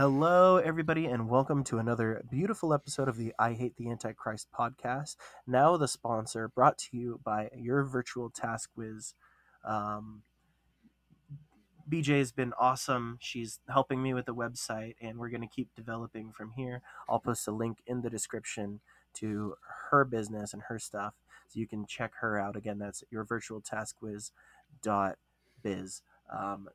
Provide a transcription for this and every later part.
Hello, everybody, and welcome to another beautiful episode of the I Hate the Antichrist podcast. Now, the sponsor brought to you by your virtual task whiz. Um, BJ has been awesome. She's helping me with the website, and we're going to keep developing from here. I'll post a link in the description to her business and her stuff so you can check her out. Again, that's your virtual task whiz dot biz. Um,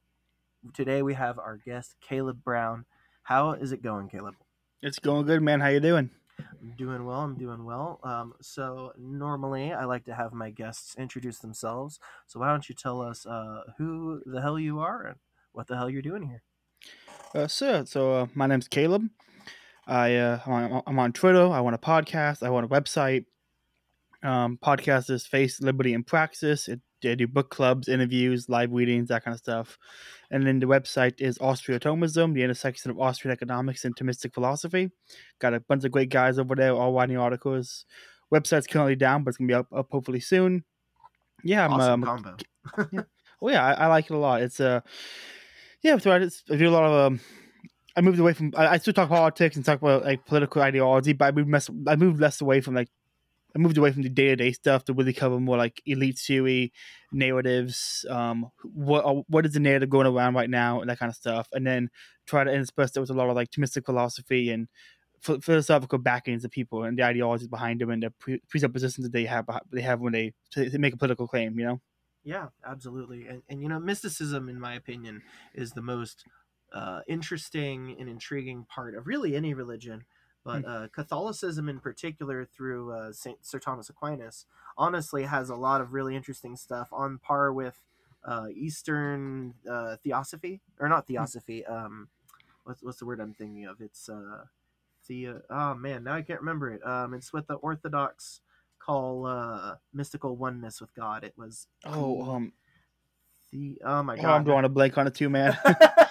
today we have our guest Caleb Brown. How is it going, Caleb? It's going good, man. How you doing? I'm doing well. I'm doing well. Um, so normally I like to have my guests introduce themselves. So why don't you tell us uh, who the hell you are and what the hell you're doing here? Uh, sir, so uh, my name's Caleb. I uh, I'm on, I'm on Twitter. I want a podcast. I want a website. Um, podcast is Faith Liberty, and Praxis. It, I do book clubs, interviews, live readings, that kind of stuff. And then the website is Austro-Thomism, the intersection of Austrian economics and Thomistic philosophy. Got a bunch of great guys over there, all writing articles. Website's currently down, but it's gonna be up, up hopefully soon. Yeah, I'm. Awesome Um, combo. yeah. Oh yeah, I, I like it a lot. It's uh, yeah. So I, just, I do a lot of um. I moved away from. I, I still talk politics and talk about like political ideology, but I moved less. I moved less away from like. I moved away from the day to day stuff to really cover more like elite theory, narratives. Um, what what is the narrative going around right now, and that kind of stuff, and then try to intersperse there with a lot of like Thomistic philosophy and ph- philosophical backings of people and the ideologies behind them and the pre- presuppositions that they have they have when they, to make a political claim. You know. Yeah, absolutely. And, and you know, mysticism, in my opinion, is the most uh, interesting and intriguing part of really any religion. But Hmm. uh, Catholicism, in particular, through uh, Saint Sir Thomas Aquinas, honestly has a lot of really interesting stuff on par with uh, Eastern uh, theosophy, or not theosophy. Um, what's what's the word I'm thinking of? It's uh, the oh man, now I can't remember it. Um, it's what the Orthodox call uh, mystical oneness with God. It was Oh, um, the oh my Oh, I'm god. drawing a blank on it too, man.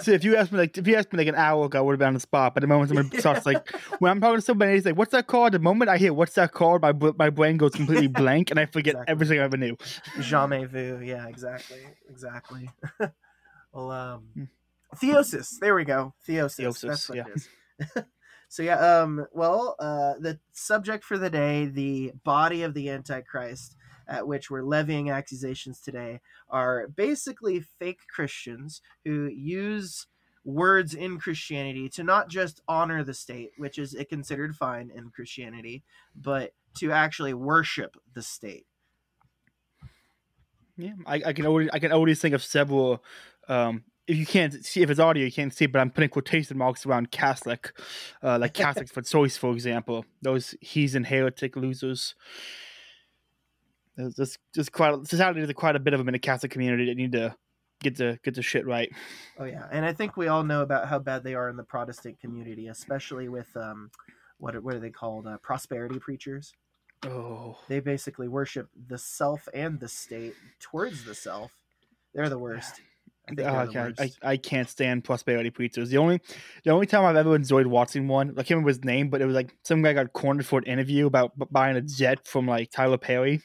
See, if you asked me like if you asked me like an hour ago, I would have been on the spot. But the moment someone starts like when I'm talking to somebody, he's like, "What's that called?" The moment I hear "What's that called," my my brain goes completely blank, and I forget Exactly. everything I ever knew. Jamais vu. Yeah, exactly. Exactly. well, um, Hmm. theosis. There we go. Theosis. Theosis, That's what yeah. it is. so yeah. Um. Well, uh, the subject for the day, the body of the Antichrist, at which we're levying accusations today, are basically fake Christians who use words in Christianity to not just honor the state, which is considered fine in Christianity, but to actually worship the state. Yeah, I, I can already I can already think of several. Um, if you can't see if it's audio, you can't see, but I'm putting quotation marks around Catholic, uh, like Catholics for choice, for example. Those heathen heretic losers. There's just just quite society there's quite a bit of them in the Catholic community that need to get the get the shit right. Oh yeah, and I think we all know about how bad they are in the Protestant community, especially with um, what are- what are they called? Uh, prosperity preachers. Oh, They basically worship the self and the state towards the self. They're the worst. Oh, they're I can't. I, can't stand prosperity preachers. The only the only time I've ever enjoyed watching one, I can't remember his name, but it was like some guy got cornered for an interview about buying a jet from like Tyler Perry,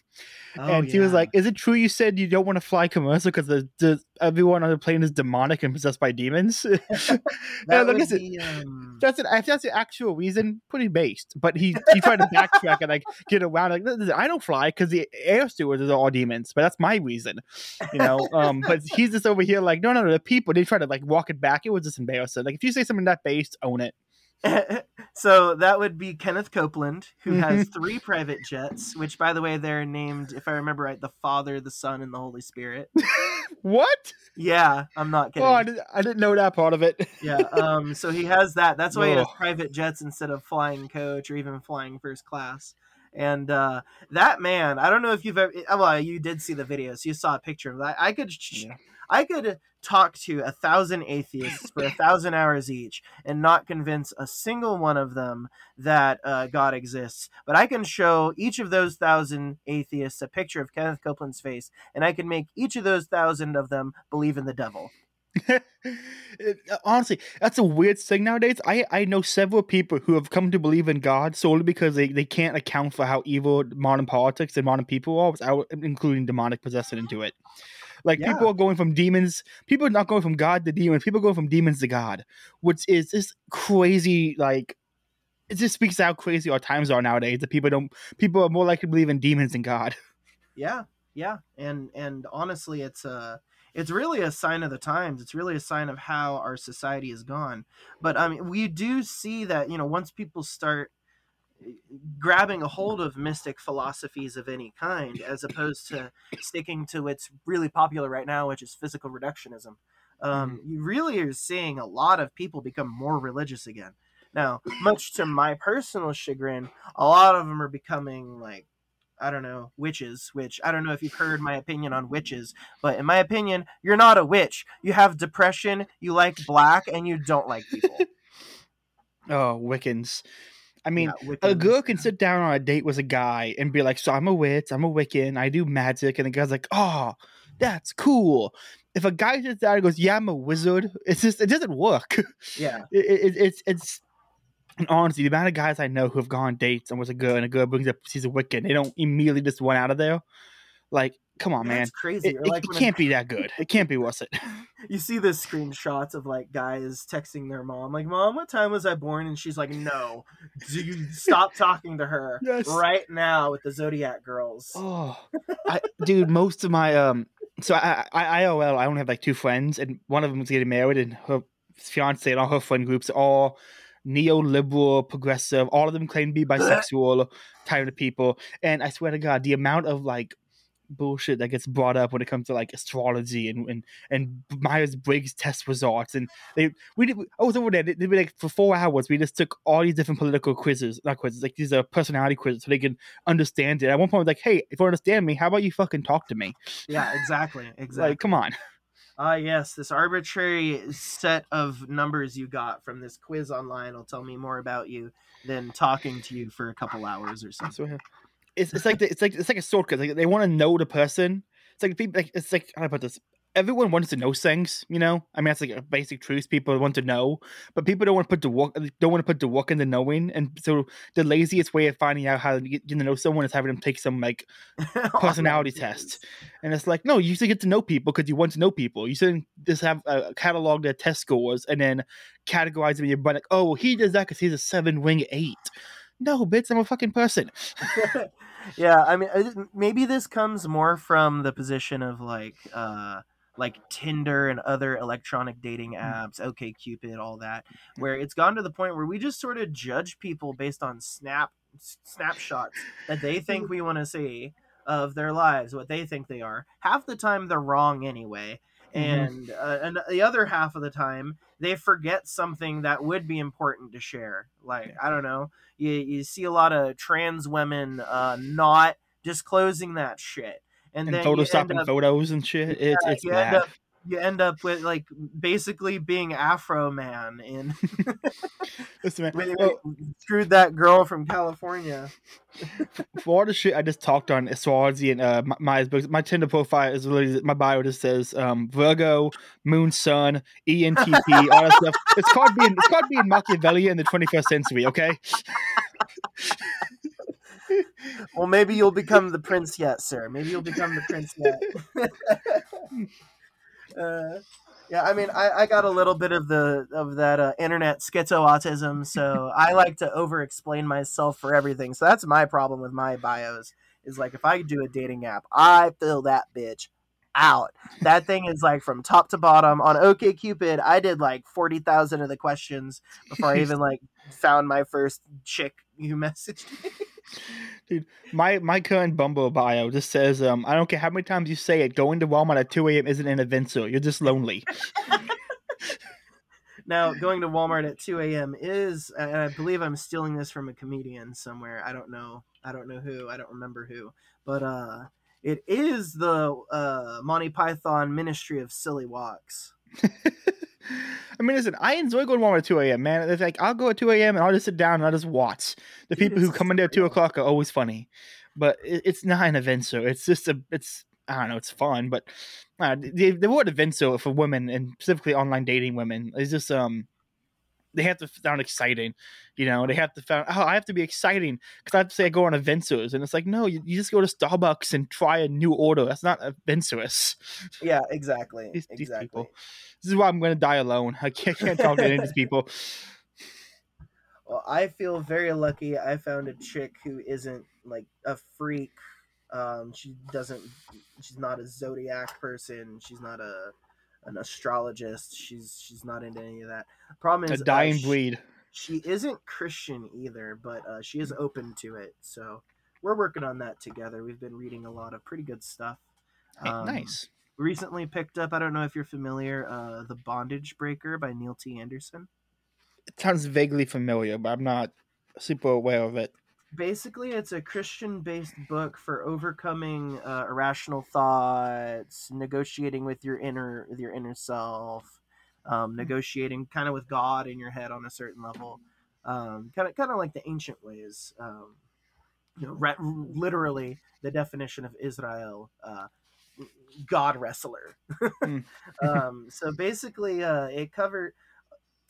Oh, and he was like, "Is it true you said you don't want to fly commercial because the, the everyone on the plane is demonic and possessed by demons?" that like would I said, be, um, that's an if that's the actual reason, pretty based. But he he tried to backtrack and like get around like I don't fly because the air stewards are all demons, but that's my reason, you know. Um, but he's just over here like no no no the people they try to like walk it back. It was just embarrassing. Like if you say something that based, own it. so that would be Kenneth Copeland, who has Mm-hmm. three private jets, which, by the way, they're named, if I remember right, the Father, the Son, and the Holy Spirit. What? Yeah, I'm not kidding. Oh, I didn't, I didn't know that part of it. yeah um so he has that that's why he has private jets instead of flying coach or even flying first class and uh that man i don't know if you've ever uh, well you did see the videos. You saw a picture of that. I could Yeah. i could talk to a thousand atheists for a thousand hours each and not convince a single one of them that uh, god exists. But i can show each of those thousand atheists a picture of kenneth copeland's face and i can make each of those thousand of them believe in the devil It- uh, honestly, that's a weird thing nowadays. I, I know several people who have come to believe in God solely because they, they can't account for how evil modern politics and modern people are without including demonic possession into it. Like Yeah. people are going from demons, people are not going from God to demons, people are going from demons to God, which is just crazy. Like it just speaks to how crazy our times are nowadays. That people don't, people are more likely to believe in demons than God. Yeah, yeah, and and honestly, it's a it's really a sign of the times. It's really a sign of how our society has gone. But I mean, we do see that you know once people start eh, grabbing a hold of mystic philosophies of any kind, as opposed to sticking to what's really popular right now, which is physical reductionism. Um, You really are seeing a lot of people become more religious again. Now, much to my personal chagrin, a lot of them are becoming like I don't know, witches, which I don't know if you've heard my opinion on witches, but in my opinion, you're not a witch. You have depression, you like black, and you don't like people. Oh, Wiccans. I mean, Yeah, a girl can sit down on a date with a guy and be like, "So I'm a witch, I'm a Wiccan, I do magic," and the guy's like, "Oh, that's cool." If a guy sits down and goes, "Yeah, I'm a wizard," it's just it doesn't work. Yeah, It, it, it's it's and honestly, the amount of guys I know who have gone on dates and was a girl and a girl brings up she's a Wiccan, they don't immediately just run out of there. Like, come on, man. that's crazy. It, like it can't be that good. It can't be worth it. you see the screenshots of like guys texting their mom, like, "Mom, what time was I born?" And she's like, "No, do you stop talking to her Yes. right now with the Zodiac girls?" Oh, I, dude, most of my um, so I, I IOL, I only have like two friends, and one of them is getting married, and her fiance and all her friend groups are all neoliberal, progressive. All of them claim to be bisexual, kind of people. And I swear to God, the amount of like bullshit that gets brought up when it comes to like astrology and and and Myers Briggs test results, and they we did. I was over there. They, they were like for four hours. We just took all these different political quizzes, not quizzes, like these are personality quizzes, so they can understand it. At one point, I was like, "Hey, if you understand me, how about you fucking talk to me?" Yeah, exactly, exactly. Like, come on. Ah, yes, this arbitrary set of numbers you got from this quiz online will tell me more about you than talking to you for a couple hours or something. So, it's it's like the, it's like it's like a shortcut. Like they want to know the person. It's like people like it's like how do I put this? Everyone wants to know things, you know. I mean, that's like a basic truth. People want to know, but people don't want to put the work. Don't want to put the work into knowing. And so, the laziest way of finding out how to get, get to know someone is having them take some like personality test. And it's like, no, you should get to know people because you want to know people. You shouldn't just have a catalog their test scores and then categorize them in your brain like, oh, he does that because he's a seven wing eight. No, bitch, I'm a fucking person. yeah, I mean, maybe this comes more from the position of like, uh, like Tinder and other electronic dating apps, OK Cupid, all that, where it's gone to the point where we just sort of judge people based on snap snapshots that they think we want to see of their lives, what they think they are. Half the time they're wrong anyway, Mhm. and uh, and the other half of the time they forget something that would be important to share. Like I don't know, you you see a lot of trans women uh, not disclosing that shit, and, And then photoshopping up, photos and shit. It's it's you bad. end up you end up with like basically being Afroman in Listen, man, you well, screwed that girl from California. for all the shit I just talked on astrology and uh, my, my my Tinder profile is literally my bio just says um, Virgo, Moon, Sun, ENTP, all that stuff. It's called being it's called being Machiavellian in the 21st century. Okay, Well, maybe you'll become the prince yet, sir. Maybe you'll become the prince yet. uh, yeah, I mean, I, I got a little bit of the of that uh, internet schizo autism, so I like to over explain myself for everything. So that's my problem with my bios. Is like if I do a dating app, I fill that bitch out. That thing is like from top to bottom. On OK Cupid. I did like forty thousand of the questions before I even like found my first chick who messaged me. Dude, my my current Bumble bio just says um, I don't care how many times you say it. Going to Walmart at 2 a.m. isn't an adventure. You're just lonely. Now, going to Walmart at 2 a.m. is, and I believe I'm stealing this from a comedian somewhere. I don't know. I don't know who. I don't remember who. But uh, it is the uh, Monty Python Ministry of Silly Walks. I mean, listen, I enjoy going to Walmart at 2 a.m., man. It's like, I'll go at 2 a.m. and I'll just sit down and I'll just watch. The people who come in there at 2 o'clock are always funny. But it, it's not an adventure. It's just a, it's, I don't know, it's fun. But uh, the, the word adventure for women and specifically online dating women is just, um, they have to sound exciting, you know. They have to sound oh I have to be exciting because I have to say I go on adventures, and it's like no, you, you just go to Starbucks and try a new order. That's not adventurous. Yeah, exactly. These, these people. This is why I'm going to die alone. I can't, can't talk to any of these people. Well, I feel very lucky. I found a chick who isn't like a freak. Um, she doesn't. She's not a zodiac person. She's not a an astrologist. She's she's not into any of that. Problem A is, uh, dying she- breed. She isn't Christian either, but uh, she is open to it. So we're working on that together. We've been reading a lot of pretty good stuff. Hey, Um, nice. Recently picked up. I don't know if you're familiar. Uh, the Bondage Breaker by Neil T. Anderson. It sounds vaguely familiar, but I'm not super aware of it. Basically it's a christian based book for overcoming uh, irrational thoughts negotiating with your inner with your inner self um, negotiating kind of with god in your head on a certain level um, kind of kind of like the ancient ways um, you know re- literally the definition of israel uh, god wrestler. Hmm. um, so basically uh, it covered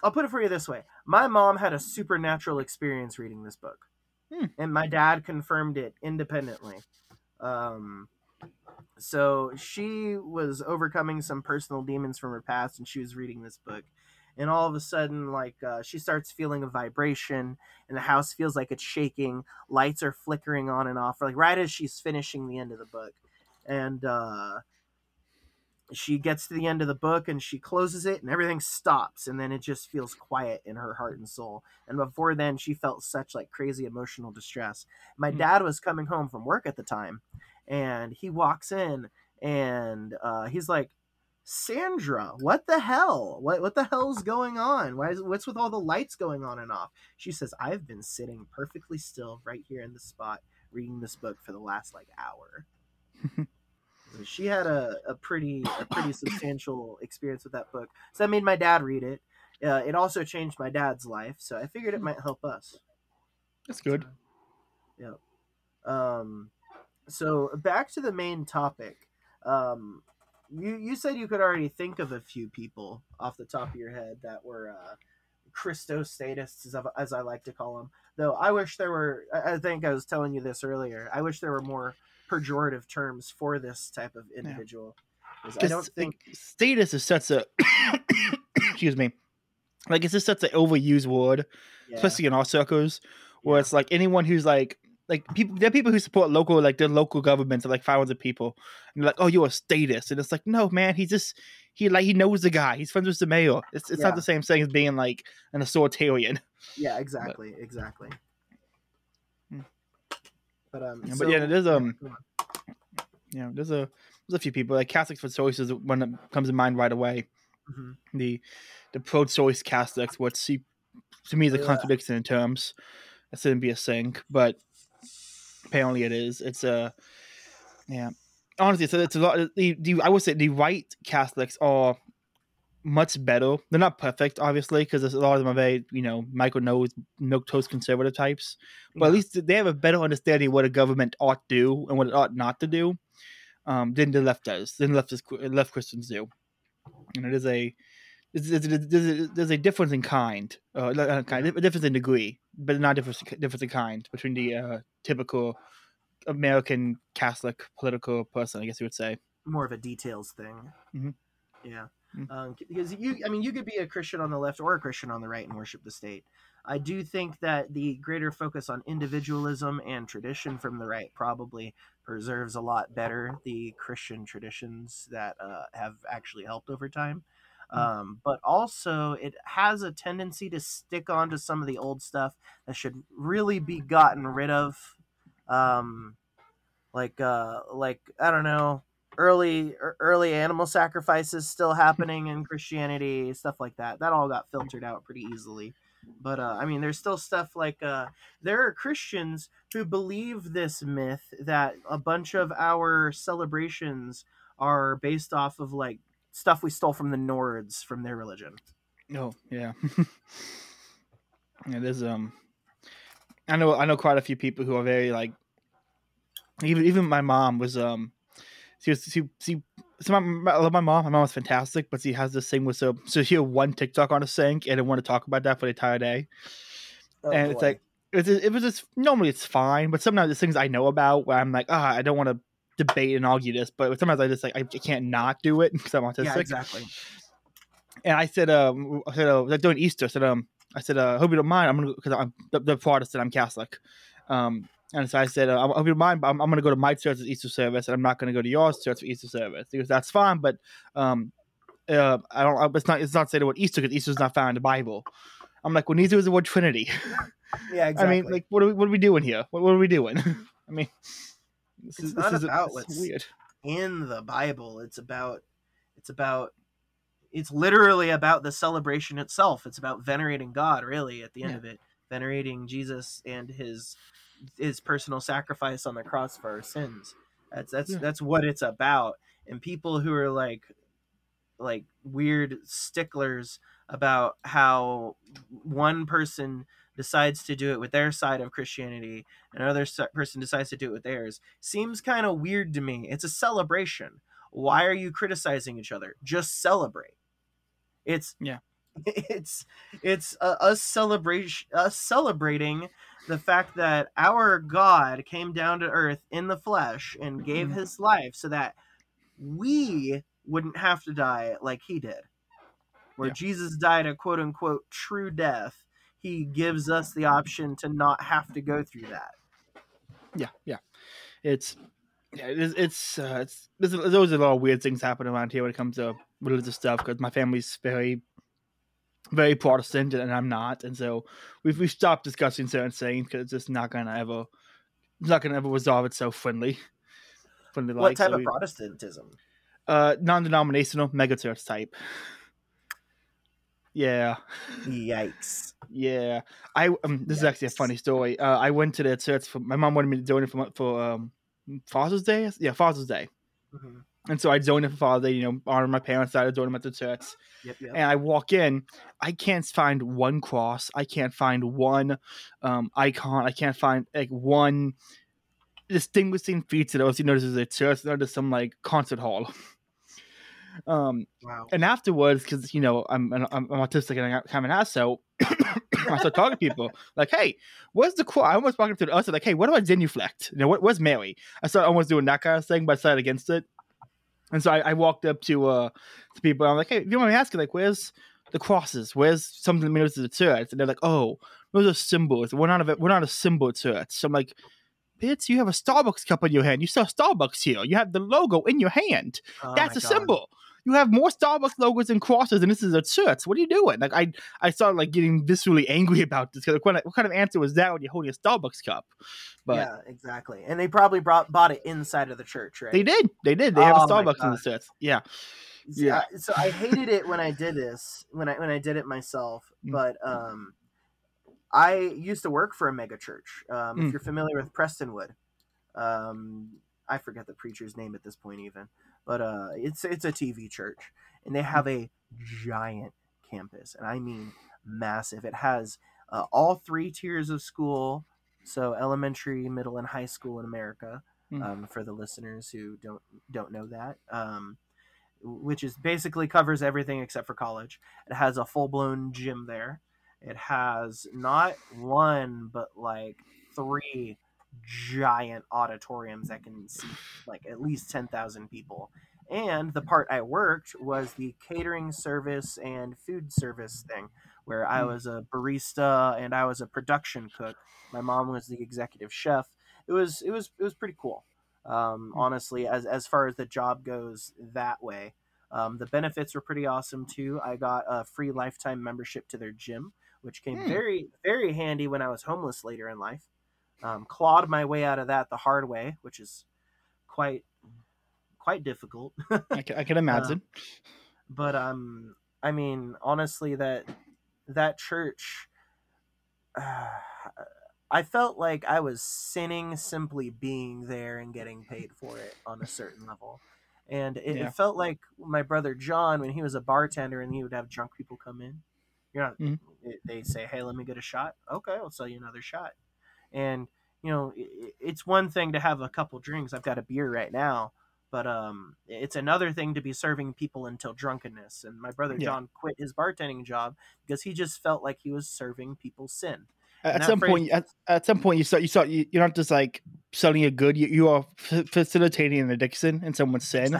i'll put it for you this way. My mom had a supernatural experience reading this book Hmm. and my dad confirmed it independently. Um, so she was overcoming some personal demons from her past and she was reading this book. And all of a sudden like uh, she starts feeling a vibration and the house feels like it's shaking. Lights are flickering on and off like right as she's finishing the end of the book. And uh, she gets to the end of the book and she closes it and everything stops and then it just feels quiet in her heart and soul. And before then she felt such like crazy emotional distress. My Hmm. dad was coming home from work at the time and he walks in and uh, he's like sandra what the hell? What, what the hell's going on? Why is what's with all the lights going on and off? She says i've been sitting perfectly still right here in the spot reading this book for the last like hour she had a, a pretty a pretty substantial experience with that book so that made my dad read it uh, it also changed my dad's life so i figured it might help us That's good. Yeah. Um, so back to the main topic. Um, you you said you could already think of a few people off the top of your head that were uh, Christostatists, as, I- as I like to call them. Though I wish there were. I I think I was telling you this earlier. I wish there were more pejorative terms for this type of individual. 'Cause I don't think. statist is such a excuse me like it's just such an overused word Yeah, especially in our circles where yeah, it's like anyone who's like like people there are people who support local like their local governments of like 500 people and they're like oh you're a statist and it's like no man he's just he like he knows the guy he's friends with the mayor it's, it's Yeah. not the same thing as being like an authoritarian yeah, exactly, exactly. But um, Yeah, so- but yeah there's um go on. you know there's a there's a few people like catholics for choice is one that comes to mind right away Mhm. the the pro-choice Catholics, what see to me is a Ugh. contradiction in terms. That shouldn't be a thing, but apparently it is. It's a yeah. Honestly, it's a, it's a lot. The, the I would say the right Catholics are much better. They're not perfect, obviously, because a lot of them are very you know Michael knows milk toast conservative types. But at least they have a better understanding of what a government ought to do and what it ought not to do um, than the left does. Than left left Christians do, and it is a there's, there's, there's, a, difference in kind, uh, kind, a difference in degree, but not difference difference in kind between the uh, typical American Catholic political person, I guess you would say. more of a details thing. Mhm. Yeah. Um, c- because you, I mean, you could be a Christian on the left or a Christian on the right and worship the state. I do think that the greater focus on individualism and tradition from the right probably preserves a lot better the Christian traditions that uh, have actually helped over time. Um, but also, it has a tendency to stick on to some of the old stuff that should really be gotten rid of. Um, like, uh, like I don't know, early er- early animal sacrifices still happening in Christianity, stuff like that. That all got filtered out pretty easily. But uh, I mean, there's still stuff like uh, there are Christians who believe this myth that a bunch of our celebrations are based off of like stuff we stole from the Nords from their religion. Oh yeah, yeah. There's um, I know I know quite a few people who are very like, even even my mom was um, she she she so my, my, I love my mom. My mom is fantastic, but she has this thing with so so she had one TikTok on a sink and I want to talk about that for the entire day. Oh, and it's like it was, it was just normally it's fine, but sometimes there's things I know about where I'm like, ah, I don't want to debate and argue this, but sometimes I just like I, I can't not do it because I'm autistic. yeah, exactly. And I said, um, I said, uh, like doing Easter, I said, um, I said, uh, hope you don't mind. I'm gonna because I'm the, the Protestant, I'm Catholic. Um, and so I said, I hope you mind, but I'm, I'm gonna go to my church's Easter service, and I'm not gonna go to yours church for Easter service. He goes, that's fine, but um, uh, I don't. It's not. It's not saying the word Easter because Easter's not found in the Bible. I'm like, well, neither is the word Trinity. Yeah, exactly. I mean, like, what are we, what are we doing here? What, what are we doing? I mean, this It's is, not this about is what's- weird. in the Bible. It's about it's about it's literally about the celebration itself. It's about venerating God, really, at the end Yeah. of it. Venerating Jesus and his his personal sacrifice on the cross for our sins. That's that's Yeah. that's what it's about. And people who are like like weird sticklers about how one person decides to do it with their side of Christianity and another person decides to do it with theirs seems kind of weird to me. It's a celebration. Why are you criticizing each other? Just celebrate. It's Yeah. It's it's a, us celebration us celebrating the fact that our God came down to earth in the flesh and gave Mhm. his life so that we wouldn't have to die like he did. Where Yeah. Jesus died a quote unquote true death, he gives us the option to not have to go through that. Yeah, yeah. It's yeah, it's it's uh, it's there's, there's always a lot of weird things happen around here when it comes to religious stuff because my family's very very Protestant and I'm not, and so we've we've stopped discussing certain things because it's just not gonna ever it's not gonna ever resolve itself friendly. Friendly what type so of we- Protestantism? uh non-denominational megachurch type. Yeah. Yikes. Yeah, I um, this is actually a funny story. Uh, I went to the church for my mom wanted me to join it for for um, Father's Day. Yeah, Father's Day, Mhm. And so I joined it for Father's Day. You know, honor my parents. I joined them at the church, Yep, yep. and I walk in. I can't find one cross. I can't find one um, icon. I can't find like one distinguishing feature that was you know this is a church, not just some like concert hall. um, Wow. and afterwards, because you know I'm, I'm I'm autistic and I'm kind of an asshole, I start talking to people like, "Hey, where's the cross?" I almost walked up to the other like, "Hey, what about genuflect? You know, what, where's Mary?" I started almost doing that kind of thing, but I decided against it. And so I, I walked up to uh to people. I'm like, "Hey, if you want me asking, like, where's the crosses? Where's something that means to the church?" And they're like, "Oh, those are symbols. We're not a we're not a symbol church." So I'm like. Bitch, you have a Starbucks cup in your hand. You sell Starbucks here. You have the logo in your hand. Oh That's a God. symbol. You have more Starbucks logos and crosses, and this is a church. What are you doing? Like I, I started like getting viscerally angry about this. 'cause, Like, what, what kind of answer was that when you're holding a Starbucks cup? But yeah, exactly. And they probably brought bought it inside of the church, right? they did, they did. They have a Oh Starbucks in the church. Yeah, Yeah. So I hated it when I did this, when I when I did it myself. Mm. But um, I used to work for a mega church. Um, Mm. If you're familiar with Prestonwood, um, I forget the preacher's name at this point, even. But uh, it's it's a TV church, and they have a giant campus, and I mean massive. It has uh, all three tiers of school, so elementary, middle, and high school in America. Mm. Um, for the listeners who don't don't know that, um, which is basically covers everything except for college. It has a full blown gym there. It has not one but like three giant auditoriums that can seat like at least ten thousand people. And the part I worked was the catering service and food service thing, where I Hmm. was a barista and I was a production cook. My mom was the executive chef. It was it was it was pretty cool. Um, Hmm. honestly, as as far as the job goes, that way. Um, the benefits were pretty awesome too. I got a free lifetime membership to their gym, which came Hmm. very very handy when I was homeless later in life. Um, clawed my way out of that the hard way, which is quite quite difficult. I can, I can imagine. but um i mean honestly that that church uh, i felt like i was sinning simply being there and getting paid for it on a certain level and it, Yeah. it felt like my brother john when he was a bartender and he would have drunk people come in you're not Mhm. they'd say hey let me get a shot okay i'll sell you another shot and you know it's one thing to have a couple drinks i've got a beer right now but um, it's another thing to be serving people until drunkenness. And my brother Yeah. John quit his bartending job because he just felt like he was serving people sin. At, that some phrase- point, at, at some point, you start you start you, you're not just like selling a good. You, you are f- facilitating an addiction and someone's sin,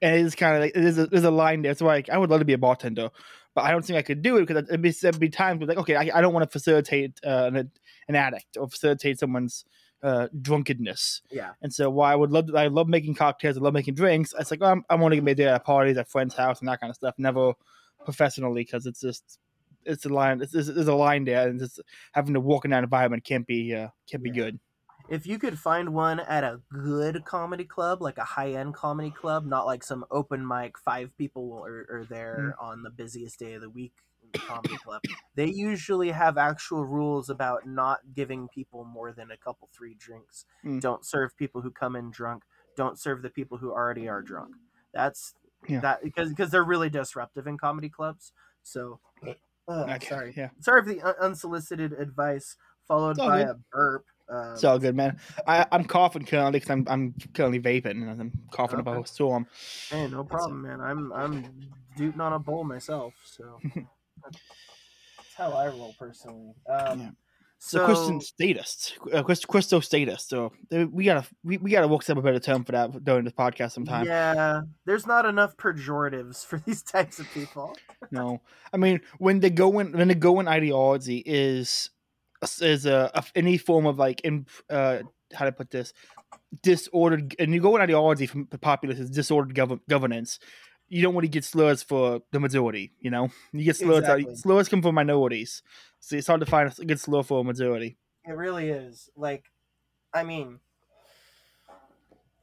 and it's kind of like there's a, there's a line there. It's like I would love to be a bartender, but I don't think I could do it because it'd be, there'd be times where like okay, I, I don't want to facilitate uh, an an addict or facilitate someone's uh, drunkenness. Yeah, And so while I would love I love making cocktails, I love making drinks. It's like oh, I'm I'm only gonna be there at parties at friends' house and that kind of stuff. Never professionally because it's just it's a line. It's, there's, a line there, and just having to walk in that environment can't be uh, can't be Yeah. good. If you could find one at a good comedy club, like a high end comedy club, not like some open mic, five people are, are there on the busiest day of the week in the comedy club, they usually have actual rules about not giving people more than a couple, three drinks. Mm. Don't serve people who come in drunk. Don't serve the people who already are drunk. That's Yeah. that because because they're really disruptive in comedy clubs. So, uh, Okay, sorry, yeah. sorry for the un- unsolicited advice followed by good. a burp. Um, It's all good, man. I, I'm coughing currently because I'm I'm currently vaping and I'm coughing Okay. about a storm. Hey, no problem, man. I'm I'm dooting on a bowl myself, so that's how I roll personally. Um, Yeah. So, So, Christian statist, uh, Christ, Christo statist. So uh, we gotta we, we gotta work up a better term for that during this podcast sometime. yeah, there's not enough pejoratives for these types of people. No, I mean when the going when the going ideology is is a, a any form of like in uh how to put this disordered and you go in ideology from the populace is disordered gov- governance. You don't want to get slurs for the majority. You know, you get slurs. out- slurs come from minorities, so it's hard to find a good slur for a majority. It really is. Like, I mean,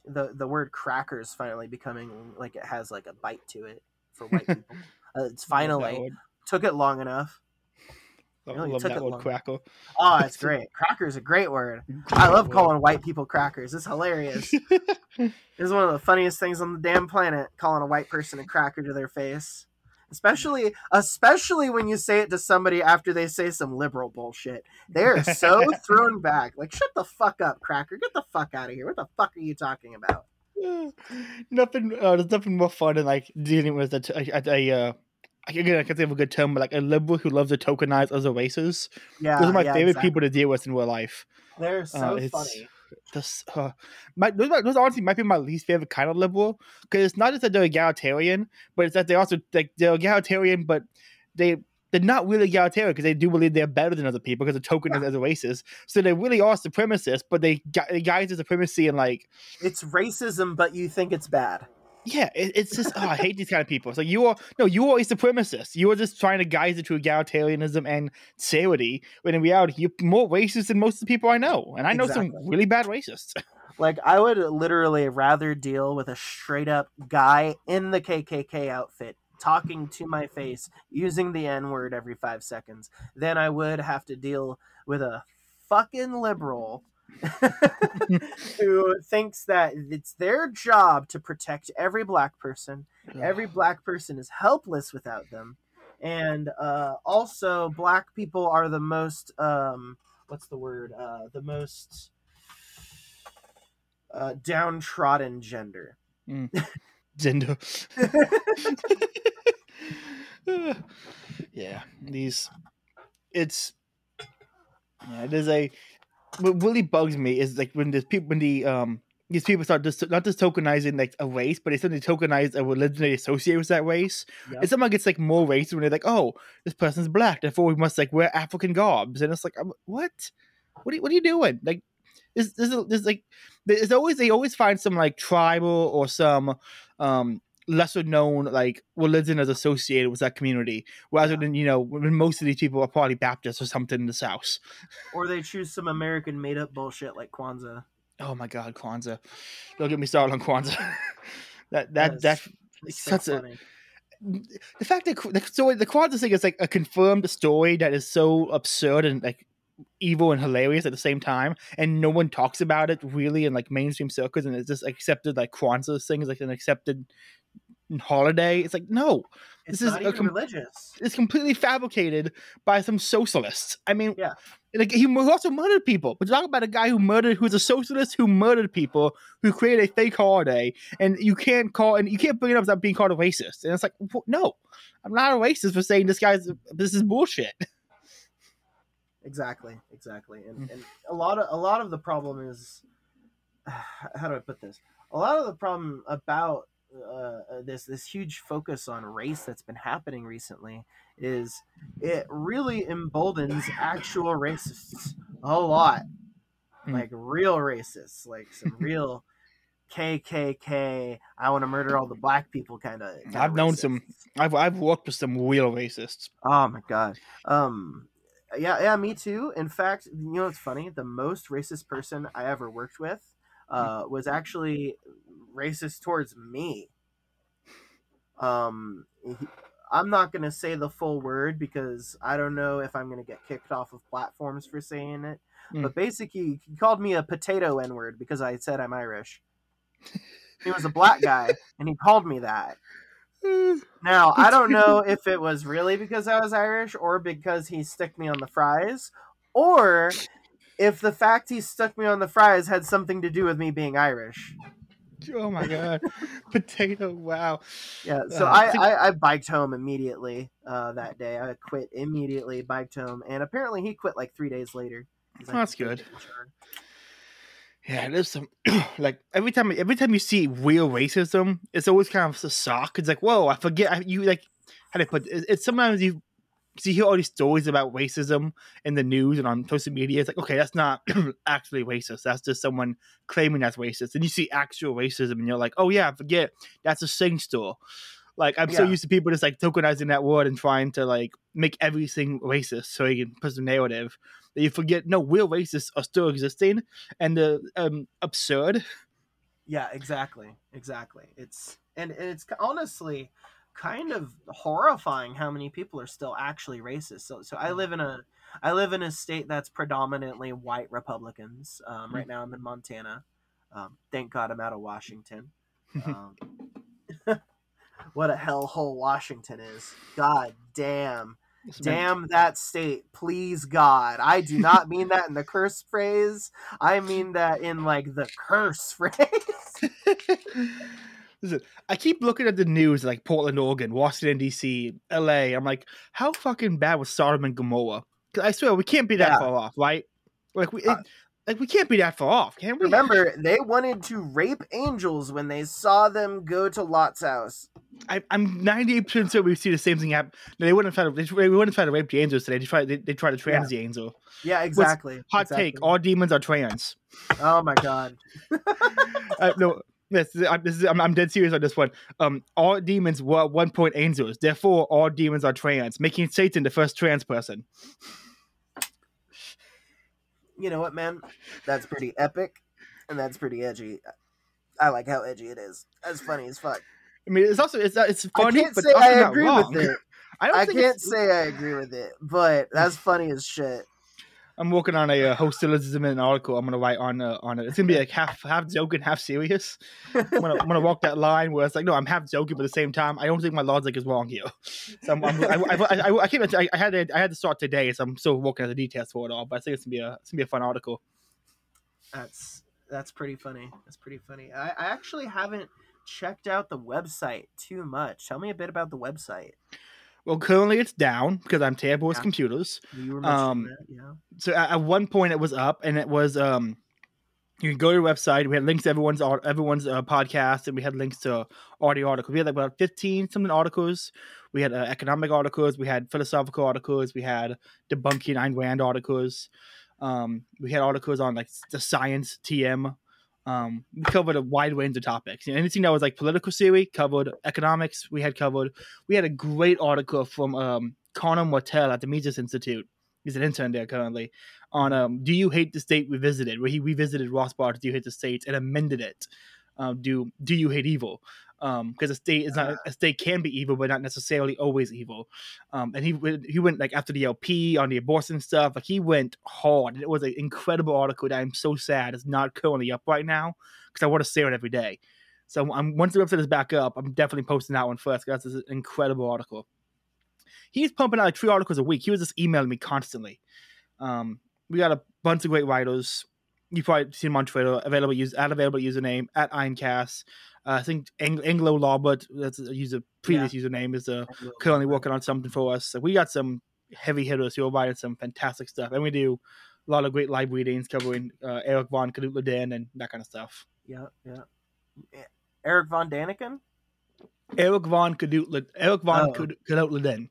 the the word cracker is finally becoming like it has like a bite to it for white people. uh, it's finally took it long enough. I love took that word long. cracker. Oh, it's great. Cracker is a great word. I love calling white people crackers. It's hilarious. It's one of the funniest things on the damn planet, calling a white person a cracker to their face. Especially especially when you say it to somebody after they say some liberal bullshit. They are so thrown back. Like, shut the fuck up, cracker. Get the fuck out of here. What the fuck are you talking about? nothing. Uh, there's nothing more fun than like dealing with a. uh, again, I can't think of a good term, but like a liberal who loves to tokenize other races. Yeah. Those are my yeah, favorite exactly. people to deal with in real life. They're so it's- funny. This, uh, my, those, those honestly might be my least favorite kind of liberal because it's not just that they're egalitarian, but it's that they also like they're egalitarian, but they they're not really egalitarian because they do believe they're better than other people because they're tokenized as a racist. So they really are supremacists, but they they guise the supremacy and like It's racism, but you think it's bad. Yeah, it, it's just oh, I hate these kind of people. It's like you are no, you are a supremacist. You are just trying to guise it to egalitarianism and charity, when in reality you're more racist than most of the people I know, and I know Exactly. some really bad racists. Like I would literally rather deal with a straight up guy in the KKK outfit talking to my face using the N word every 5 seconds than I would have to deal with a fucking liberal who thinks that it's their job to protect every black person. Every black person is helpless without them. And uh, also black people are the most um, what's the word? Uh, the most uh, downtrodden gender. gender. yeah, these. It's. Yeah, there's a. What really bugs me is like when there's people when the um these people start just not just tokenizing like a race, but they suddenly tokenize a religion they associate with that race. Yep. And someone gets like more racist when they're like, "Oh, this person's black, therefore we must like wear African garbs," and it's like, um, "What? What are, you- what are you doing?" Like, there's, there's, there's like there's always they always find some like tribal or some um lesser known like religion is associated with that community rather Yeah. than you know when most of these people are probably baptists or something in the south Or they choose some American made up bullshit like Kwanzaa. oh my god kwanzaa don't get me started on kwanzaa that that that Yes. So such a the fact that the story the Kwanzaa thing is like a confirmed story that is so absurd and like evil and hilarious at the same time, and no one talks about it really in like mainstream circles, and it's just accepted like Kwanzaa thing is like an accepted holiday. It's like no, It's this is com- religious. it's completely fabricated by some socialists. I mean, Yeah. Like he also murdered people. But talk about a guy who murdered, who's a socialist who murdered people, who created a fake holiday, and you can't call and you can't bring it up without being called a racist. And it's like, no, I'm not a racist for saying this guy's this is bullshit. Exactly, exactly, and, mm. and a lot of a lot of the problem is how do I put this? A lot of the problem about uh, this this huge focus on race that's been happening recently is it really emboldens actual racists a lot, Hmm. like real racists, like some real KKK. I want to murder all the black people kind of. I've known some- I've I've worked with some real racists. Oh my god. Um yeah, yeah, me too. In fact, you know what's funny? The most racist person I ever worked with uh was actually racist towards me. Um he- I'm not going to say the full word because I don't know if I'm going to get kicked off of platforms for saying it. Mm. But basically, he called me a potato N word because I said I'm Irish. he was a black guy, and he called me that. Now, I don't know if it was really because I was Irish or because he stuck me on the fries, or if the fact he stuck me on the fries had something to do with me being Irish. Oh my god, potato! Wow. Yeah, so Uh, I, I I, biked home immediately uh, that day. I quit immediately, biked home, and apparently he quit like three days later. Oh, that's good. Yeah, there's some like every time every time you see real racism, it's always kind of a shock. It's like, whoa, I forget I, you like how to put it, it's sometimes you so you hear all these stories about racism in the news and on social media. It's like, okay, that's not actually racist. That's just someone claiming that's racist. And you see actual racism, and you're like, oh yeah, forget that's a sing store. Like I'm so used to people just like tokenizing that word and trying to like make everything racist so you can put some narrative that you forget. No, real racists are still existing, and the um absurd. Yeah, exactly, exactly. It's and, and it's honestly kind of horrifying how many people are still actually racist. So, so I live in a I live in a state that's predominantly white Republicans. Um, right now, I'm in Montana. Um, thank God I'm out of Washington. Um, what a hellhole Washington is! God damn. Damn that state, please God. I do not mean that in the curse phrase. I mean that in like the curse phrase. Listen, I keep looking at the news like Portland, Oregon, Washington D.C., L.A. I'm like, how fucking bad was Sodom and Gomorrah? 'Cause I swear we can't be that Yeah. far off, right? Like we, it, Uh, like we can't be that far off, can we? Remember, they wanted to rape angels when they saw them go to Lot's house. I, I'm 98 percent sure we see the same thing happen. No, they wouldn't try to. They, wouldn't try to rape the angels today. They try. They, they try to trans the angel. Yeah, exactly. Hot exactly. take: All demons are trans. Oh my god. uh, no, this is, I'm, this is, I'm, I'm dead serious on this one. Um, all demons were at one point angels. Therefore, all demons are trans, making Satan the first trans person. You know what, man? That's pretty epic, and that's pretty edgy. I like how edgy it is. That's funny as fuck. I mean, it's also it's it's I funny, can't but say I agree wrong. with it. I don't I think can't say I agree with it, but that's funny as shit. I'm working on a uh, hostilicism in an article. I'm gonna write on uh, on it. It's gonna be like half half joking, half serious. I'm gonna, I'm gonna walk that line where it's like, no, I'm half joking, but at the same time, I don't think my logic is wrong here. So I'm, I'm, I, I, I, I, can't. I, I had to, I had to start today, so I'm still working on the details for it all. But I think it's gonna be a it's gonna be a fun article. That's that's pretty funny. That's pretty funny. I, I actually haven't checked out the website too much. Tell me a bit about the website. Well, currently it's down because I'm terrible with Yeah. computers. Um, that, yeah. so at, at one point it was up and it was um you can go to the website we had links to everyone's everyone's uh, podcast and we had links to audio articles we had like about 15 something articles we had uh, economic articles we had philosophical articles we had debunking Ayn Rand articles um we had articles on like the science tm um we covered a wide range of topics. You know, anything that was like political theory covered. Economics we had covered. We had a great article from um Connor Mortell at the Mises Institute. He's an intern there currently on um, do you hate the state we visited? Where he revisited rothbard's do you hate the state? And amended it um, do do you hate evil because a state is not a state can be evil but not necessarily always evil um, and he went he went like after the lp on the abortion stuff like he went hard and it was an incredible article that i'm so sad is not currently up right now because i want to say it every day so I'm, once the website is back up i'm definitely posting that one first because it's an incredible article he's pumping out like three articles a week he was just emailing me constantly um, we got a bunch of great writers. You probably seen them on Twitter. Available use at available username at Ironcast. Uh, I think Ang- Anglo Lawbert, that's a user previous username, is uh, currently working on something for us. So we got some heavy hitters who are writing some fantastic stuff, and we do a lot of great live readings covering uh, Eric von Knut and that kind of stuff. Yeah, yeah. Eric von Daniken. Eric von Knut Eric von Oh. Knut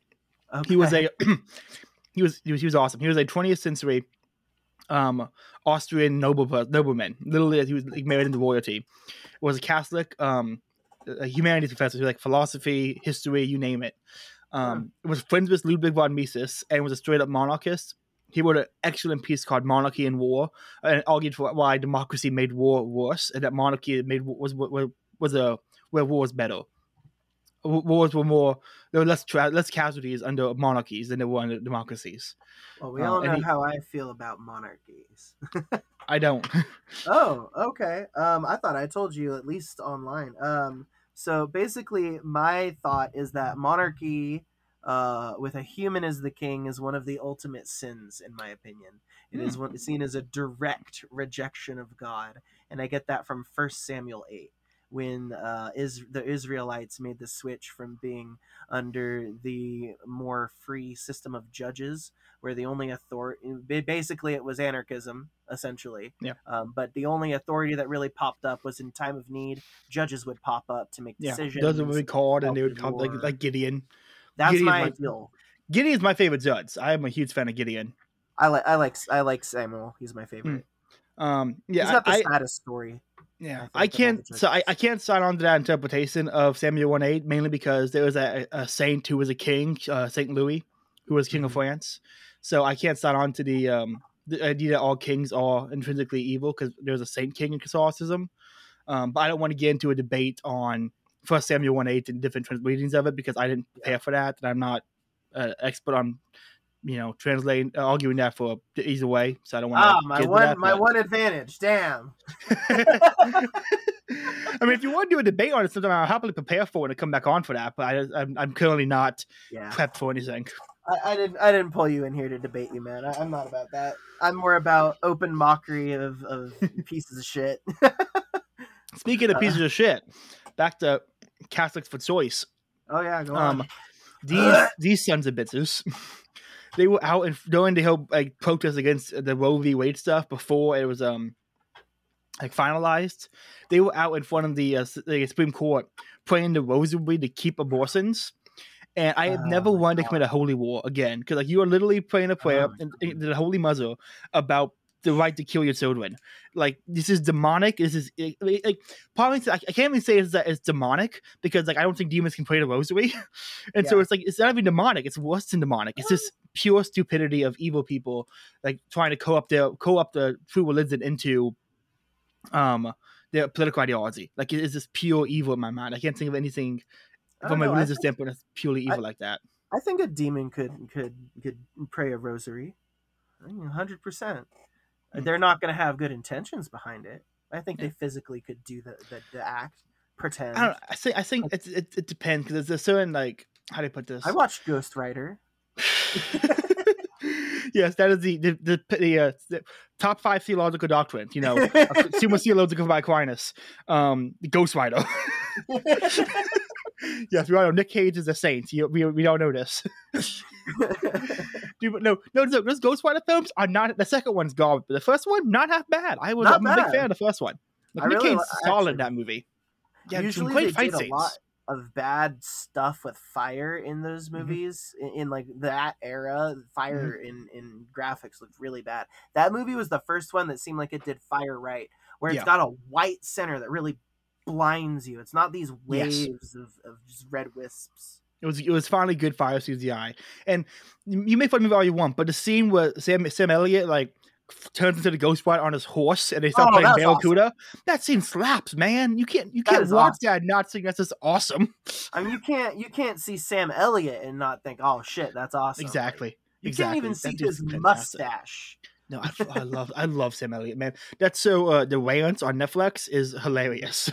Okay. He was a he was he was he was awesome. He was a 20th century um Austrian noble nobleman. Literally, he was like, married into royalty. Was a Catholic, um, a humanities professor, so like philosophy, history, you name it. Um, was friends with Ludwig von Mises and was a straight up monarchist. He wrote an excellent piece called "Monarchy and War" and argued for why democracy made war worse and that monarchy made was was was a where war was better. Wars were more there were less tra- less casualties under monarchies than there were under democracies. Well, we uh, all know he- how I feel about monarchies. I don't. Oh, okay. Um, I thought I told you at least online. Um, so basically, my thought is that monarchy, uh, with a human as the king, is one of the ultimate sins, in my opinion. It is one, seen as a direct rejection of God, and I get that from First Samuel eight, when uh, is the Israelites made the switch from being under the more free system of judges, where the only authority, basically, it was anarchism, essentially Yeah. um, but the only authority that really popped up was in time of need. Judges would pop up to make Yeah, decisions. those what we called, and they would the like like Gideon. That's Gideon's my my-. Gideon's my favorite judge. I am a huge fan of Gideon. I like I like I like Samuel. He's my favorite. Um, yeah, He's got the I, saddest story. Yeah, I I, of can't. So I. I can't sign on to that interpretation of Samuel one eight mainly because there was a, a saint who was a king, uh, Saint Louis, who was king of Mhm. France. So I can't sign on to the um the idea that all kings are intrinsically evil because there's a saint king in Catholicism. Um, but I don't want to get into a debate on First Samuel one eight and different trans- readings of it because I didn't prepare for that, and I'm not an expert on you know translating uh, arguing that for either way. So I don't want to. Ah, my one my one advantage. Damn. I mean, if you want to do a debate on it, sometime I'll happily prepare for it and come back on for that. But I, I'm, I'm currently not Yeah. prepped for anything. I, I didn't I didn't pull you in here to debate you, man. I, I'm not about that. I'm more about open mockery of, of pieces of shit. Speaking of pieces of shit, back to Catholics for Choice. oh yeah, go on. Um, these these sons of bitches, they were out and during the whole like protest against the Roe v. Wade stuff before it was um like finalized. They were out in front of the, uh, the Supreme Court praying the rosary to keep abortions. And I have Oh never wanted to commit a holy war again because like you are literally praying a prayer in the Holy Mother about the right to kill your children. Like this is demonic. This is it- like probably I I can't even say it's that it's demonic because like I don't think demons can pray the rosary, and so it's like it's not even demonic. It's worse than demonic. It's just pure stupidity of evil people like trying to co-opt their co-opt the true religion into um their political ideology. Like it is just pure evil in my mind. I can't think of anything from don't a know, religious think- standpoint that's purely evil like that. I think a demon could could could pray a rosary. hundred percent. Hmm. They're not going to have good intentions behind it. I think they physically could do the the, the act, pretend. I. I think. I think it it, it depends because there's a certain like how do I put this? I watched Ghost Rider. yes, that is the the the, the, uh, the top five theological doctrines. You know, Summa Theologica by Aquinas, um, Ghost Rider. yes, we all know Nick Cage is a saint. You, we we all know this. Dude, but no, no, no, those Ghost Rider films are not. The second one's gone, but the first one not half bad. I was Not a big fan of the first one. Like, I Nick really Cage's li- solid in that movie. Yeah, Usually great they fight did a scenes. lot of bad stuff with fire in those Mm-hmm. movies in, in like that era. Fire Mm-hmm. in in graphics looked really bad. That movie was the first one that seemed like it did fire right, where it's Yeah. got a white center that really blinds you. It's not these Yes. waves of, of just red wisps. It was it was finally good fire CGI, and you make fun of me all you want, but the scene where Sam Sam Elliott like turns into the Ghost Rider on his horse and they start Oh, playing Barracuda, that scene slaps, man. You can't you can't watch that not think that's just awesome. I mean, you can't you can't see Sam Elliott and not think, "Oh shit, that's awesome." Like, Exactly. you exactly. can't even That see his fantastic. mustache. No, I, I love I love Sam Elliott, man. That's so uh, the Wayans on Netflix is hilarious.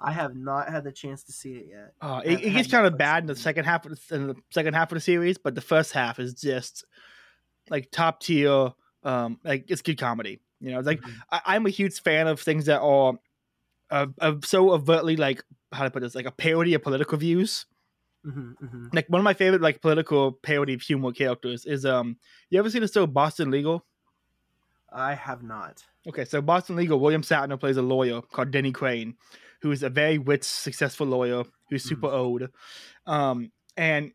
I have not had the chance to see it yet. Uh, it, it gets kind of bad in the second half of the, in the second half of the series, but the first half is just like top tier Um, like it's good comedy. You know, it's like Mhm. I, I'm a huge fan of things that are uh, uh, so overtly like how to put this, like a parody of political views. Mhm, mhm. Like one of my favorite like political parody of humor characters is um. You ever seen the show Boston Legal? I have not. Okay, so Boston Legal, William Shatner plays a lawyer called Denny Crane, who is a very rich, successful lawyer who's super old. Um, and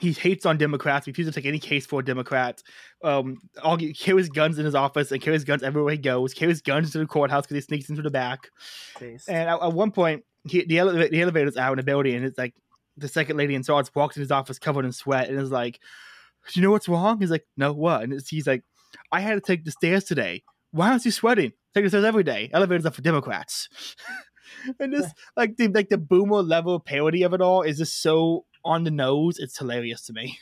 he hates on Democrats, refuses to take any case for Democrats. Um, all carries guns in his office and carries guns everywhere he goes. Carries guns to the courthouse because he sneaks into the back. Taste. And at, at one point, he, the, ele- the elevator's out in the building, and it's like the second lady in charge walks in his office covered in sweat and is like, "Do you know what's wrong?" He's like, "No, what?" And it's, he's like, "I had to take the stairs today. Why aren't you sweating? Take the stairs every day. Elevators are for Democrats." and this, like the like the boomer level parody of it all is just so on the nose. It's hilarious to me.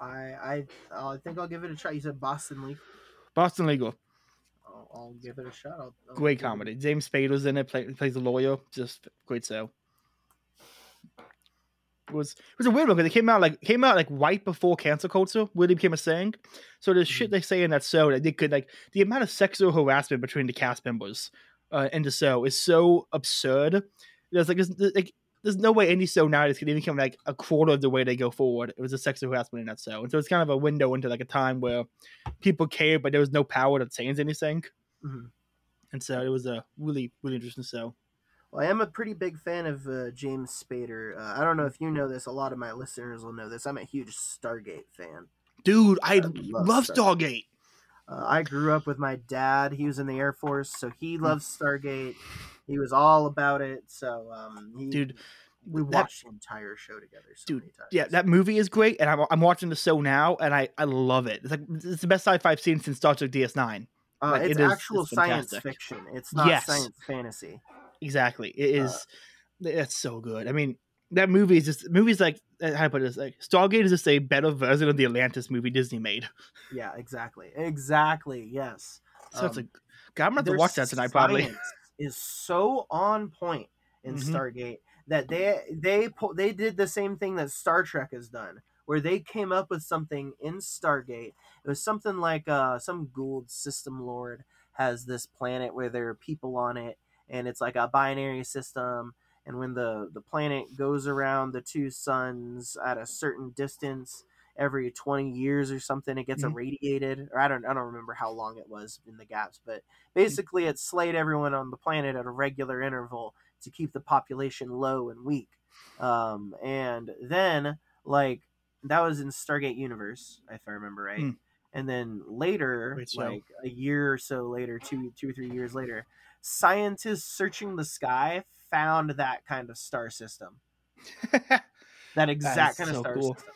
I I uh, I think I'll give it a try. You said Boston League. Boston Legal, I'll, I'll give it a shot. I'll, I'll great give it comedy. James Spader's in it, play, plays a lawyer, just great show. It was it was a weird one because it came out like came out like right before cancel culture really became a thing. So the shit they say in that show that they could like the amount of sexual harassment between the cast members uh, in the show is so absurd. There's like there's, like there's no way any show now nowadays could even come like a quarter of the way they go forward. It was a sexual harassment in that show, and so it's kind of a window into like a time where people cared, but there was no power to change anything. Mhm. And so it was a really really interesting show. Well, I am a pretty big fan of uh, James Spader. Uh, I don't know if you know this. A lot of my listeners will know this. I'm a huge Stargate fan. Dude, I, love love Stargate. Stargate. Uh, I grew up with my dad. He was in the Air Force, so he Mm. loves Stargate. He was all about it. So, um, he, Dude, we that- watched the entire show together. So Dude. Yeah, that movie is great, and I'm, I'm watching the show now, and I, I love it. It's like it's the best sci-fi I've seen since Star Trek DS9. uh, like, it's it is- actual it's science fantastic. fiction. It's not Yes. science fantasy. Exactly, It is. Uh, is. it's so good. I mean, that movie is just movies like uh, how to put this like Stargate is just a better version of the Atlantis movie Disney made. Yeah, exactly. Exactly. Yes. So it's Um, like, God, I'm gonna have to watch that tonight. Probably. is so on point in Mhm. Stargate that they they they did the same thing that Star Trek has done, where they came up with something in Stargate. It was something like uh, some Goa'uld system lord has this planet where there are people on it, and it's like a binary system. And when the the planet goes around the two suns at a certain distance, every 20 years or something it gets Mhm. irradiated or I don't I don't remember how long it was in the gaps but basically it slayed everyone on the planet at a regular interval to keep the population low and weak um, and then like that was in Stargate Universe if I remember right Hmm. and then later Great show. like a year or so later two two or three years later scientists searching the sky found that kind of star system that exact kind of so star cool. system.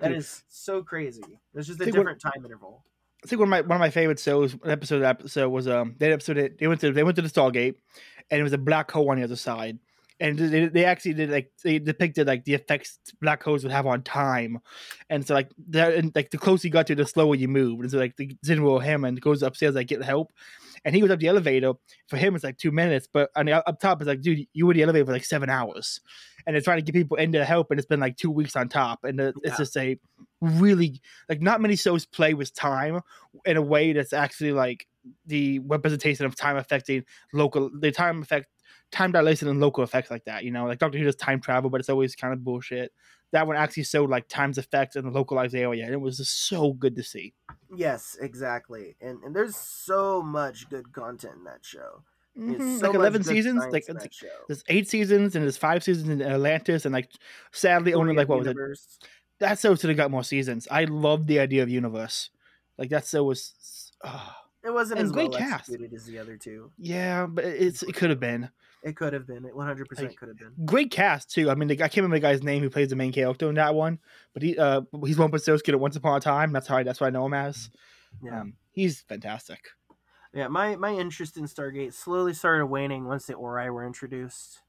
That Dude. is so crazy. It's just a different time interval. I think one of my one of my favorite shows episode episode was um that episode that they went to they went to the Stargate and it was a black hole on the other side and they, they actually did like they depicted like the effects black holes would have on time. And so like that and like the closer you got to the slower you moved. And so like the General Hammond goes upstairs like get help. And he goes up the elevator. For him it's like two minutes. But on the uh, up top it's like dude you were the elevator for like seven hours. And they're trying to get people into help and it's been like two weeks on top. And the, it's Yeah. just a really like not many shows play with time in a way that's actually like the representation of time affecting local the time effect time dilation and local effects like that you know like doctor who does time travel but it's always kind of bullshit that one actually showed like time's effects in a localized area and it was just so good to see Yes, exactly. And and there's so much good content in that show. Mhm, so like 11 seasons like there's eight seasons and there's five seasons in atlantis and like sadly only like what was it Universe. that show should have got more seasons i love the idea of universe like that show was uh, It wasn't and as great well cast. as the other two. yeah but it's it could have been It could have been. It 100 percent could have been. great cast too. I mean, the, I can't remember the guy's name who plays the main character in that one, but he uh he's Rumpelstiltskin at Once Upon a Time. That's how I, that's what I know him as. Yeah. Um, he's fantastic. Yeah, my, my interest in Stargate slowly started waning once the Ori were introduced.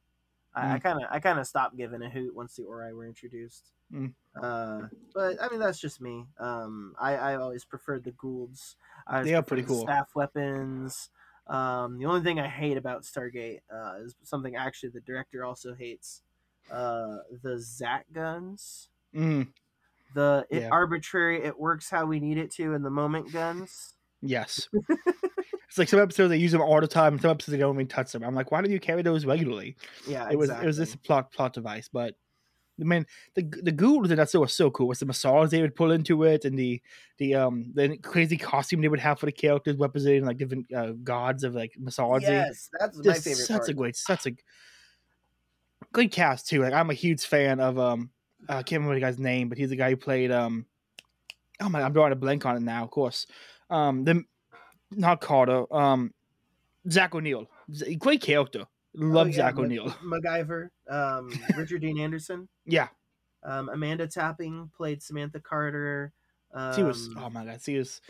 I, I kind of I kind of stopped giving a hoot once the Ori were introduced. Mm. Uh, but I mean that's just me. Um, I I always preferred the Goa'ulds. I They are pretty the cool. Staff weapons. Um, the only thing I hate about Stargate uh, is something actually the director also hates. Uh, the Zat guns. Mm. the it Yeah. arbitrary it works how we need it to in the moment guns. Yes. it's like some episodes they use them all the time, and some episodes they don't even touch them. I'm like, why don't you carry those regularly? Yeah, it was it was just a plot plot device, but I mean the the Goa'ulds in that show was so cool. Was the massage they would pull into it, and the the um the crazy costume they would have for the characters representing like different uh, gods of like massage. Yes, that's my just favorite such part. a great, such a good cast too. Like I'm a huge fan of um I can't remember the guy's name, but he's the guy who played um oh my I'm drawing a blank on it now. Of course, um the not Carter um Jack O'Neill, great character. Love Oh, yeah, Jack O'Neill. MacGyver, um, Richard Dean Anderson, Yeah, um, Amanda Tapping played Samantha Carter. Um, she was. Oh my god, she was.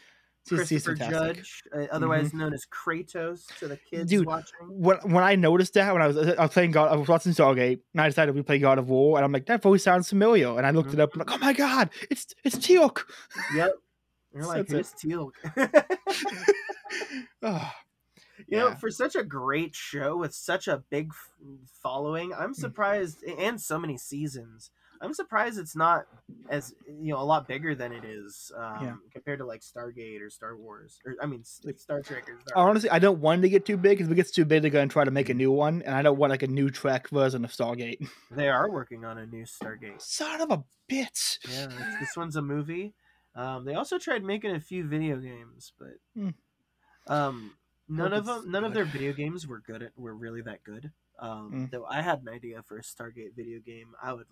She was she's Christopher fantastic. Judge, uh, otherwise known as Kratos to the kids Dude, watching. When when I noticed that when I was I was playing God, I was watching Stargate, and I decided we play God of War, and I'm like that voice sounds familiar, and I looked it up, and I'm like, oh my god, it's it's Teal'c. Yep. You're like, That's who's Teal? oh, You know, for such a great show with such a big following, I'm surprised, and so many seasons. I'm surprised it's not as you know a lot bigger than it is um, Yeah. compared to like Stargate or Star Wars, or I mean S- Star Trek or Star. honestly, I don't want it to get too big because if it gets too big, they're gonna try to make a new one, and I don't want like a new Trek version of Stargate. They are working on a new Stargate. Son of a bitch. Yeah, this one's a movie. Um, they also tried making a few video games, but Hmm. um, none of them, none of their video games were good. At, were really that good. Um, Mm. Though I had an idea for a Stargate video game. I would.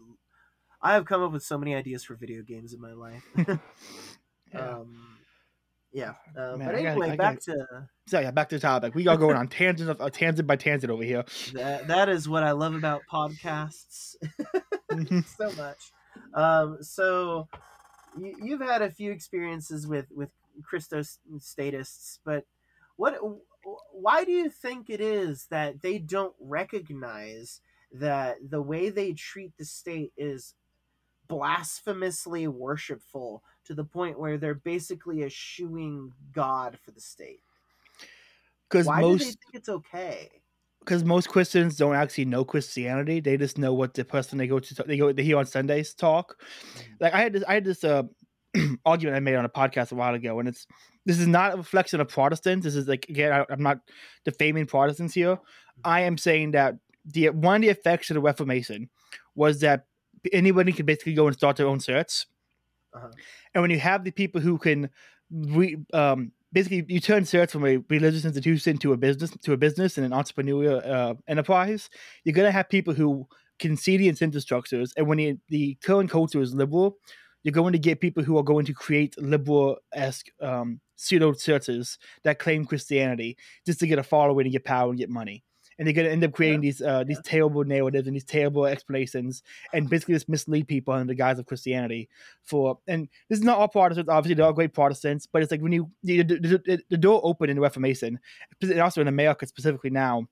I have come up with so many ideas for video games in my life. Yeah. um, yeah. Uh, Man, but gotta- anyway, I back to so yeah, back to the topic. We are going on tangent of uh, tangent by tangent over here. that. That is what I love about podcasts. so much. Um, so you, you've had a few experiences with with Christos statists, but what? Why do you think it is that they don't recognize that the way they treat the state is blasphemously worshipful to the point where they're basically eschewing God for the state? Because Why do they most think it's okay? because most Christians don't actually know Christianity. They just know what the person they go to they go they hear on Sundays talk. Like I had this I had this uh argument I made on a podcast a while ago, and it's this is not a reflection of Protestants. This is like again I, I'm not defaming Protestants here. I am saying that the one of the effects of the Reformation was that anybody could basically go and start their own church. Uh-huh. And when you have the people who can re, um, basically you turn church from a religious institution to a business to a business and an entrepreneurial uh, enterprise, you're gonna have people who can see the incentive structures. And when the, the current culture is liberal, you're going to get people who are going to create liberal esque um, pseudo churches that claim Christianity just to get a following and get power and get money. And they're going to end up creating these uh, these terrible narratives and these terrible explanations, and basically just mislead people under the guise of Christianity. For and this is not all Protestants. Obviously, there are all great Protestants, but it's like when you the, the, the, the door opened in the Reformation, and also in America specifically now,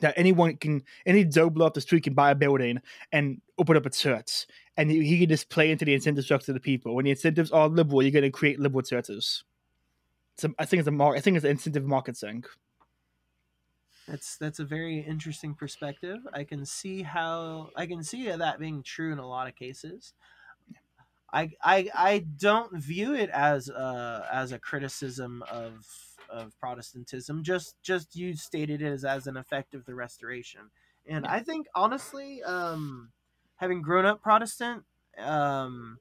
that anyone can any Joe blow up the street can buy a building and open up a church, and he, can just play into the incentive structure of the people. When the incentives are liberal, you're going to create liberal churches. So I think it's a mar- I think it's an incentive market thing. That's that's a very interesting perspective. I can see how I can see that being true in a lot of cases. I I, I don't view it as a as a criticism of of Protestantism. Just just you stated it as, as an effect of the Restoration, and I think honestly, um, having grown up Protestant, um,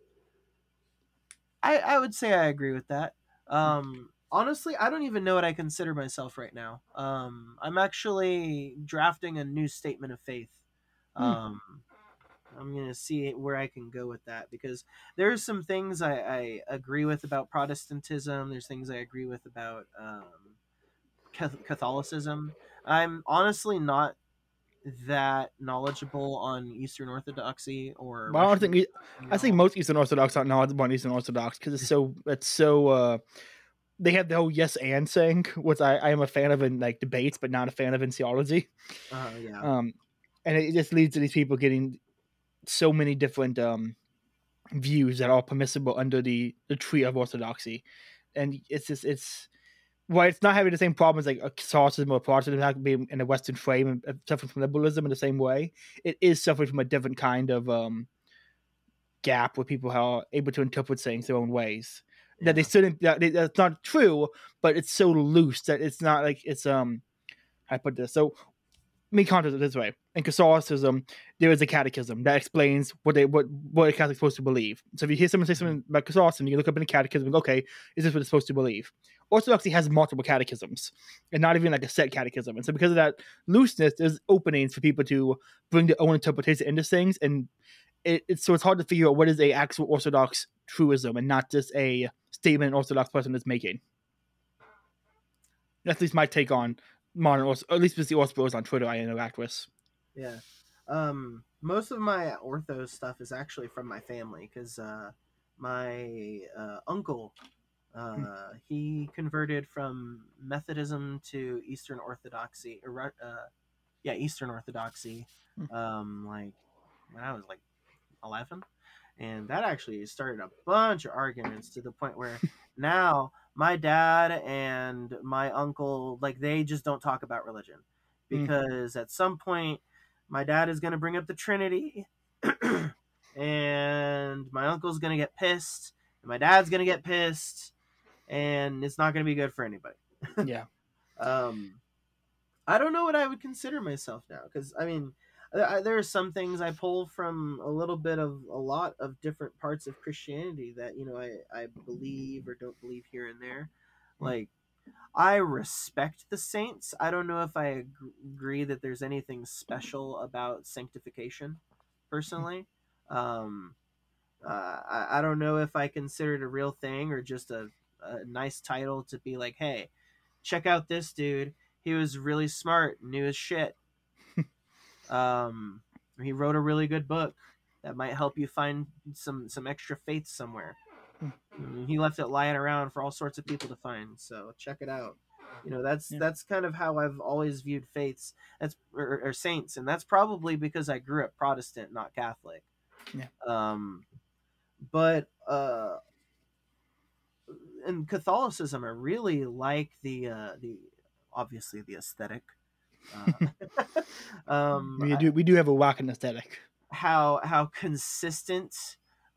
I I would say I agree with that. Um, honestly, I don't even know what I consider myself right now. Um, I'm actually drafting a new statement of faith. Hmm. Um, I'm gonna see where I can go with that because there's some things I, I agree with about Protestantism. There's things I agree with about um, Catholicism. I'm honestly not that knowledgeable on Eastern Orthodoxy or. But I don't think you I think most Eastern Orthodox aren't knowledgeable on Eastern Orthodox because it's so it's so uh they have the whole yes and saying, which I, I am a fan of in like debates, but not a fan of in theology. Uh, yeah. Um, and it just leads to these people getting so many different um views that are permissible under the the tree of orthodoxy, and it's just it's well, it's not having the same problems like a Catholicism or Protestantism not being in a Western frame and uh, suffering from liberalism in the same way. It is suffering from a different kind of um gap where people are able to interpret things their own ways. Yeah. That they still that they, that's not true, but it's so loose that it's not like it's um. I put this so. Me contrast it this way: in Catholicism, there is a catechism that explains what they what what a Catholic's supposed to believe. So if you hear someone say something about Catholicism, you look up in the catechism and go, okay, is this what it's supposed to believe? Orthodoxy has multiple catechisms and not even like a set catechism. And so because of that looseness, there's openings for people to bring their own interpretation into things. And it, it's so it's hard to figure out what is a actual Orthodox truism and not just a statement an Orthodox person is making. That's at least my take on modern Orthodox, at least with the Orthodox on Twitter I interact with. Yeah. Um, most of my ortho stuff is actually from my family because uh, my uh, uncle uh, Hmm. he converted from Methodism to Eastern Orthodoxy. or, Uh, yeah, Eastern Orthodoxy. Hmm. Um, like when I was like eleven, and that actually started a bunch of arguments to the point where now my dad and my uncle like they just don't talk about religion Hmm. because at some point my dad is going to bring up the Trinity, and my uncle's going to get pissed, and my dad's going to get pissed, and it's not going to be good for anybody. yeah. Um, I don't know what I would consider myself now, because I mean, I, there are some things I pull from a little bit of a lot of different parts of Christianity that you know I I believe or don't believe here and there, like. I respect the saints. I don't know if I agree that there's anything special about sanctification, personally. Um, uh, I, I don't know if I consider it a real thing or just a, a nice title to be like, hey, check out this dude. He was really smart, knew his shit. um, he wrote a really good book that might help you find some some extra faith somewhere. Mm, He left it lying around for all sorts of people to find. So check it out. You know, that's Yeah. that's kind of how I've always viewed faiths. That's or, or saints, and that's probably because I grew up Protestant, not Catholic. Yeah. Um, but uh, in Catholicism, I really like the uh, the obviously the aesthetic. Uh, um, we do we do have a rockin' aesthetic. how how consistent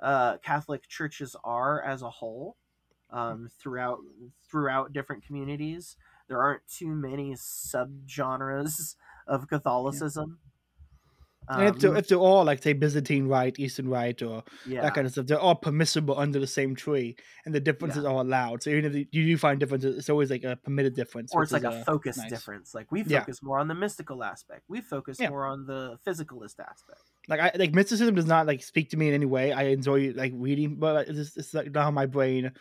uh, Catholic churches are as a whole um, throughout throughout different communities. There aren't too many subgenres of Catholicism. And if they're, Um, if they're all like say Byzantine right, Eastern right, or yeah, that kind of stuff, they're all permissible under the same tree, and the differences are allowed. So even if you do find differences, it's always like a permitted difference. or it's like is, a uh, focus nice. difference. Like we Yeah. focus more on the mystical aspect. We focus Yeah. more on the physicalist aspect. Like I like mysticism does not like speak to me in any way. I enjoy like reading, but it's it's like not how my brain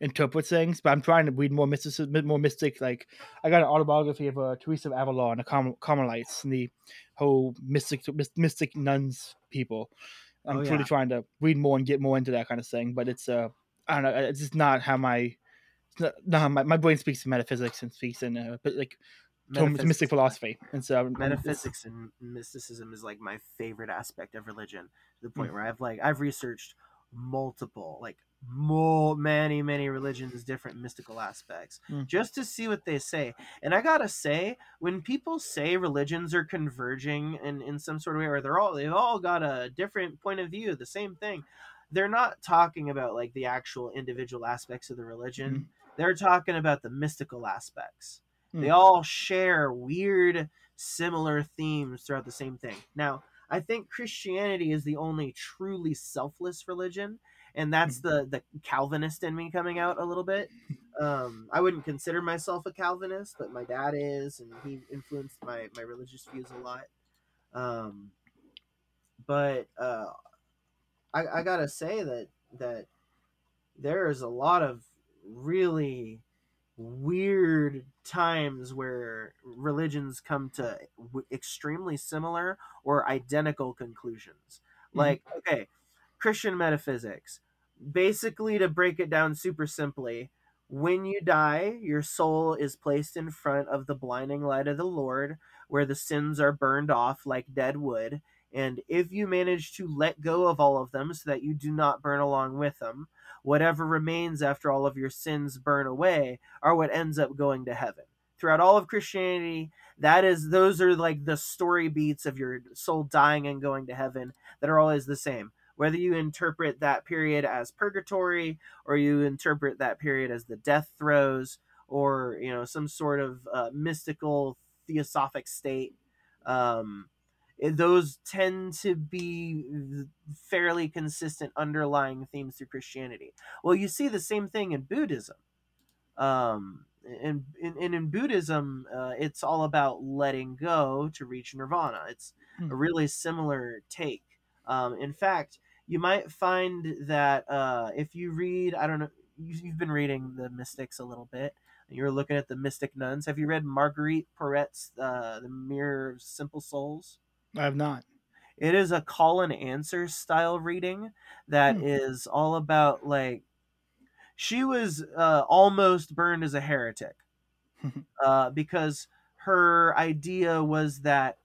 interprets things. But I'm trying to read more mysticism, more mystic. Like I got an autobiography of uh, Teresa of Avila and the Carmel- Carmelites and the whole mystic mys- mystic nuns people. I'm Oh, truly yeah. trying to read more and get more into that kind of thing. But it's uh I don't know. It's just not how my it's not, not how my, my brain speaks in metaphysics and speaks in uh, but like to mystic philosophy. And so I'm- I'm- it's- metaphysics and mysticism is like my favorite aspect of religion to the point where I've like I've researched multiple like more many many religions different mystical aspects. Mm. just to see what they say. And I gotta say when people say religions are converging in in some sort of way or they're all they've all got a different point of view the same thing they're not talking about like the actual individual aspects of the religion. They're talking about the mystical aspects. They Mm. all share weird similar themes throughout the same thing. Now i think christianity is the only truly selfless religion and that's the the calvinist in me coming out a little bit um i wouldn't consider myself a calvinist but my dad is and he influenced my my religious views a lot um but uh i i gotta say that that there is a lot of really weird times where religions come to w- extremely similar or identical conclusions. Mhm. Like, okay, Christian metaphysics. Basically, to break it down super simply, when you die, your soul is placed in front of the blinding light of the Lord, where the sins are burned off like dead wood. And if you manage to let go of all of them so that you do not burn along with them, whatever remains after all of your sins burn away are what ends up going to heaven. Throughout all of Christianity, that is those are like the story beats of your soul dying and going to heaven that are always the same. Whether you interpret that period as purgatory or you interpret that period as the death throes or you know some sort of uh, mystical theosophic state um, it- those tend to be fairly consistent underlying themes through christianity. Well you see the same thing in buddhism. Um, and, and, and in buddhism uh, it's all about letting go to reach nirvana. It's Hmm. a really similar take. Um, in fact you might find that uh, if you read i don't know you- you've been reading the mystics a little bit you're looking at the mystic nuns have you read marguerite Porete's uh, the mirror of simple souls I have not. it is a call and answer style reading that Hmm. is all about like she was uh, almost burned as a heretic uh, because her idea was that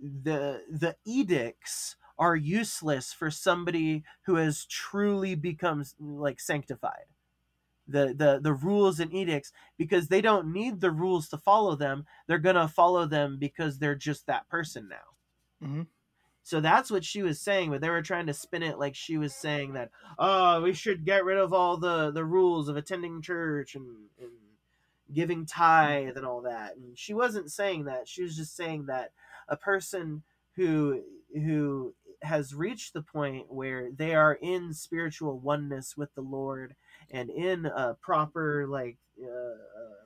the the edicts are useless for somebody who has truly become like sanctified. The the the rules and edicts because they don't need the rules to follow them they're gonna follow them because they're just that person now. Mhm. so that's what she was saying but they were trying to spin it like she was saying that oh we should get rid of all the the rules of attending church and, and giving tithe and all that. And she wasn't saying that she was just saying that a person who who has reached the point where they are in spiritual oneness with the lord and in a proper like uh, uh,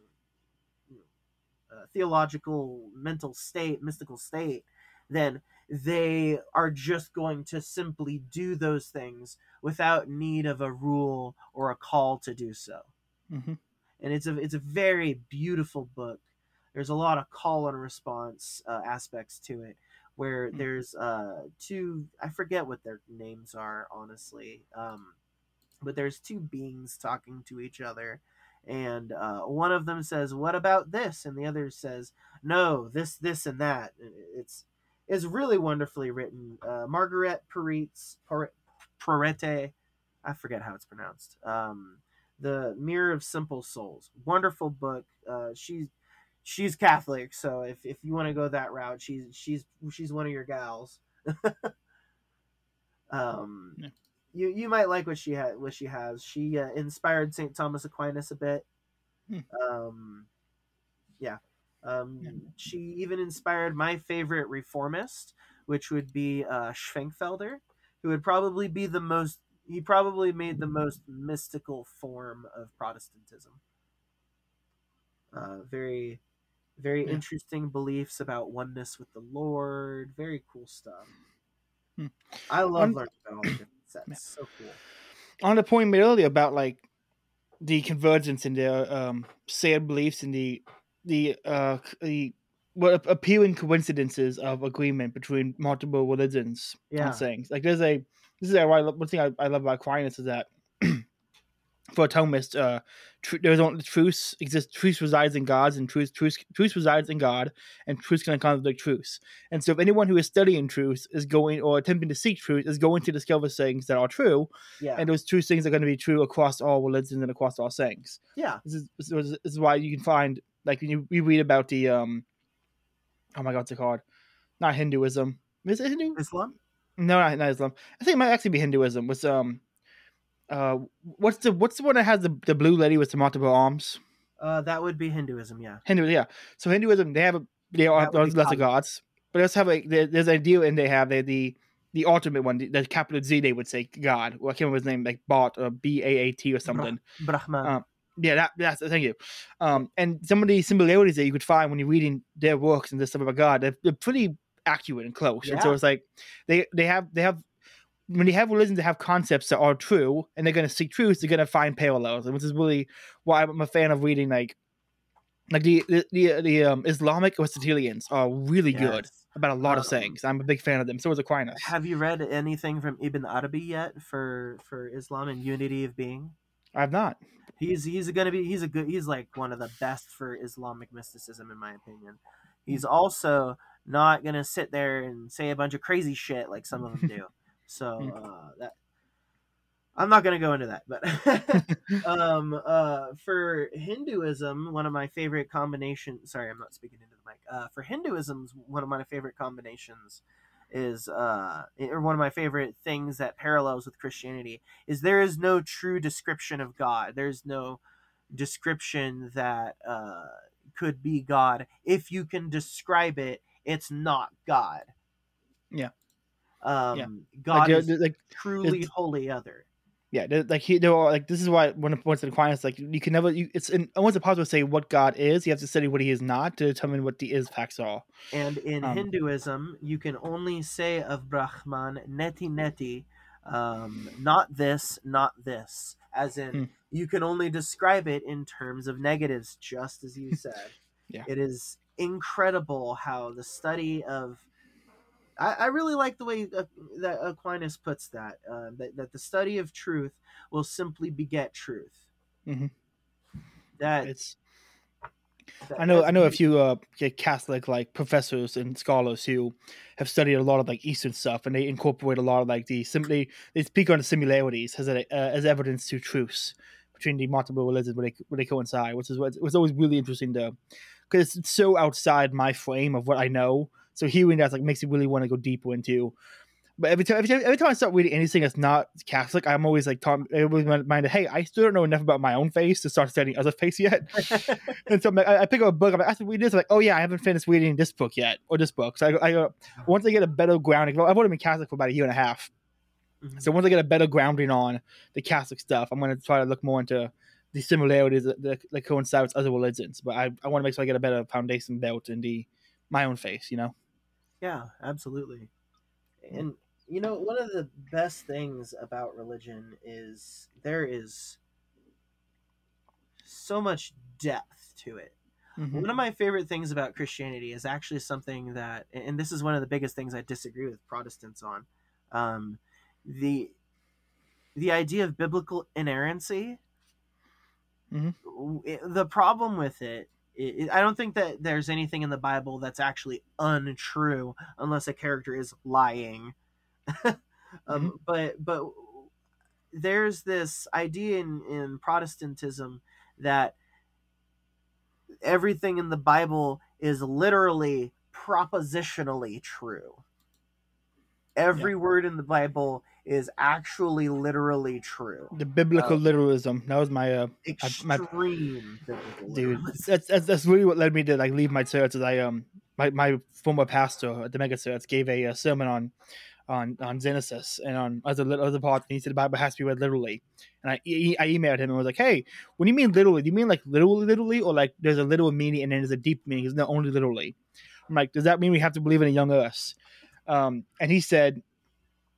uh, theological mental state mystical state then they are just going to simply do those things without need of a rule or a call to do so. Mhm. and it's a it's a very beautiful book. There's a lot of call and response uh, aspects to it where Mm. there's uh two i forget what their names are honestly um but there's two beings talking to each other and uh, one of them says what about this and the other says no this this and that it's it's really wonderfully written uh, margaret Peretz, Perete, i forget how it's pronounced um, the mirror of simple souls wonderful book uh, she's she's catholic so if, if you want to go that route she's she's she's one of your gals um Yeah. you you might like what she had what she has she uh, inspired saint thomas aquinas a bit Hmm. um yeah um Yeah. she even inspired my favorite reformist which would be uh schwenkfelder who would probably be the most he probably made the most mystical form of protestantism uh very very Yeah. interesting beliefs about oneness with the lord very cool stuff Hmm. i love On- learning about all the different sets Yeah. so cool on the point made earlier about like the convergence in their um shared beliefs and the the uh the what appealing coincidences of agreement between multiple religions Yeah. on things. Like there's a this is a one thing I, I love about Aquinas is that for a Thomist, uh, tr- there's only truth exists. Truth resides in God, and truth, truth, truth resides in God, and truth can contradict truth. And so, if anyone who is studying truth is going or attempting to seek truth is going to discover things that are true, yeah and those true things are going to be true across all religions and across all things. yeah This is, this is, this is why you can find like when you, you read about the um, oh my god, what's it called? Not Hinduism. Is it Hindu? islam No, not, not Islam. I think it might actually be Hinduism. Was um, uh, what's the what's the one that has the, the blue lady with the multiple arms? uh that would be hinduism yeah Hindu, yeah. So Hinduism, they have a they are That would be there's lesser gods, but they also have a there's an ideal, and they have they the the ultimate one, the, the capital Z. They would say God. Well, I can't remember his name, like Bot or B A A T or something. brahman Uh, Yeah, that, that's thank you. Um, and some of the similarities that you could find when you're reading their works and this stuff about God, they're, they're pretty accurate and close. And so it's like they they have they have when you have religions that have concepts that are true and they're going to seek truth, they're going to find parallels, and which is really why I'm a fan of reading like like the the the, the um, Islamic Aristotelians are really good about a lot of Um, things. I'm a big fan of them. So is Aquinas. have you read anything from ibn arabi yet for for islam and unity of being I've not. he's he's gonna be he's a good he's like one of the best for islamic mysticism in my opinion he's also not gonna sit there and say a bunch of crazy shit like some of them do so uh that i'm not gonna go into that but um uh for hinduism one of my favorite combinations sorry i'm not speaking into the mic uh for hinduism one of my favorite combinations is uh or one of my favorite things that parallels with Christianity is there is no true description of God. There's no description that uh could be God. If you can describe it, it's not God. Yeah. Um Yeah. God like, is like truly holy other. yeah, like he, there are like this is why when it points to Aquinas, like you can never, you, it's in, almost impossible to say what God is. You have to study what He is not to determine what the is facts are. And in Um, Hinduism, you can only say of Brahman, neti neti, um, not this, not this. As in, Hmm. you can only describe it in terms of negatives, just as you said. Yeah. It is incredible how the study of. I, I really like the way uh, that Aquinas puts that, uh, that, that the study of truth will simply beget truth. Mhm. That, It's I know I know a few uh Catholic like professors and scholars who have studied a lot of like Eastern stuff, and they incorporate a lot of like the simply they speak on the similarities as a, uh, as evidence to truths between the multiple religions where they where they coincide, which is what was always really interesting to because it's so outside my frame of what I know. So hearing that like makes me really want to go deeper into. But every time, every time, every time I start reading anything that's not Catholic, I'm always like, I always reminded, hey, I still don't know enough about my own face to start studying other faiths yet. and so like, I, I pick up a book. I'm like, I should read this. I'm like, oh yeah, I haven't finished reading this book yet or this book. So I, I once I get a better grounding, I've only been Catholic for about a year and a half. Mhm. So once I get a better grounding on the Catholic stuff, I'm going to try to look more into the similarities that, that, that coincide with other religions. But I, I want to make sure I get a better foundation built in the my own face, You know. Yeah, absolutely. And you know, one of the best things about religion is there is so much depth to it. Mhm. One of my favorite things about Christianity is actually something that, and this is one of the biggest things I disagree with Protestants on, um, the the idea of biblical inerrancy. Mhm. The problem with it, i I don't think that there's anything in the Bible that's actually untrue unless a character is lying. um, But but there's this idea in, in Protestantism that everything in the Bible is literally propositionally true. Every word in the Bible is actually literally true. The biblical Uh, literalism. That was my uh, my- Extreme biblical dude that's, that's that's really what led me to like leave my church is i um my, my former pastor at the mega church gave a, uh sermon on on on genesis and on other other parts and he said the bible has to be read literally. And i e- i emailed him and was like hey when you mean literally? Do you mean like literally literally or like there's a literal meaning and then there's a deep meaning? It's not only literally. I'm like does that mean we have to believe in a young earth? Um and he said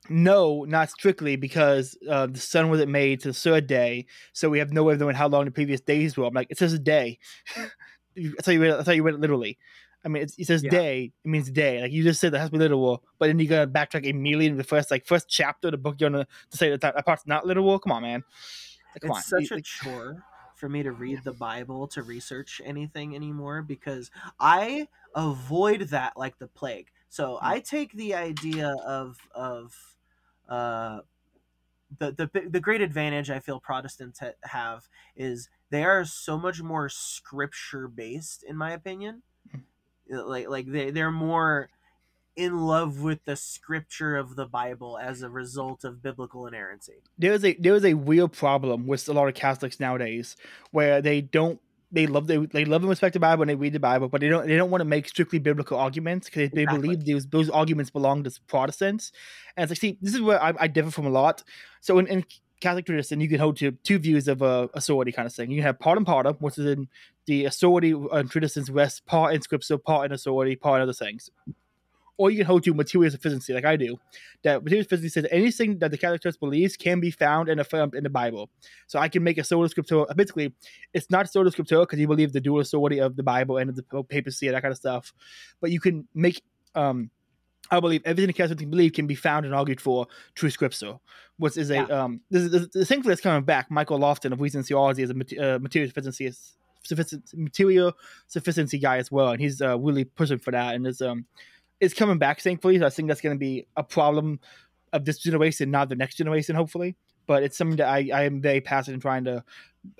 no, not strictly, because uh, the sun wasn't made to the third day, so we have no way of knowing how long the previous days were. I'm like, it says a day. I thought you read. It, I thought you read it literally. I mean, it's, it says Yeah. day. It means day. Like you just said, that has to be literal. But then you're gonna backtrack immediately in the first like first chapter of the book. You're gonna to say that that, part's not literal. Come on, man. Like, come it's on. such a chore for me to read the Bible to research anything anymore because I avoid that like the plague. So Hmm. I take the idea of of uh, the the the great advantage I feel Protestants ha- have is they are so much more scripture based, in my opinion. Like like they they're more in love with the scripture of the Bible as a result of biblical inerrancy. there's a there is a real problem with a lot of Catholics nowadays where they don't they love they, they love and respect the Bible and they read the Bible, but they don't they don't want to make strictly biblical arguments because they, Exactly. believe those those arguments belong to Protestants. And it's like, see, this is where I, I differ from a lot. So in, in Catholic tradition, you can hold to two views of uh, authority kind of thing. You have part and part of, which is in the authority and traditions rest part in scripture, part in authority, part in other things. Or you can hold to material sufficiency, like I do. That material sufficiency says anything that the Catholic Church believes can be found and affirmed in the Bible. So I can make a sola scriptura. Basically, it's not sola scriptura because you believe the dual authority of the Bible and of the papacy and that kind of stuff. But you can make, um, I believe everything the Catholic believe can be found and argued for through scripture, which is a Yeah. um. This is the, the thing that's coming back. Michael Lofton of Reason Theology is a uh, material sufficiency sufficient material sufficiency guy as well, and he's uh, really pushing for that. And there's um, it's coming back. Thankfully, So I think that's going to be a problem of this generation, not the next generation, hopefully. But it's something that I, I am very passionate in trying to.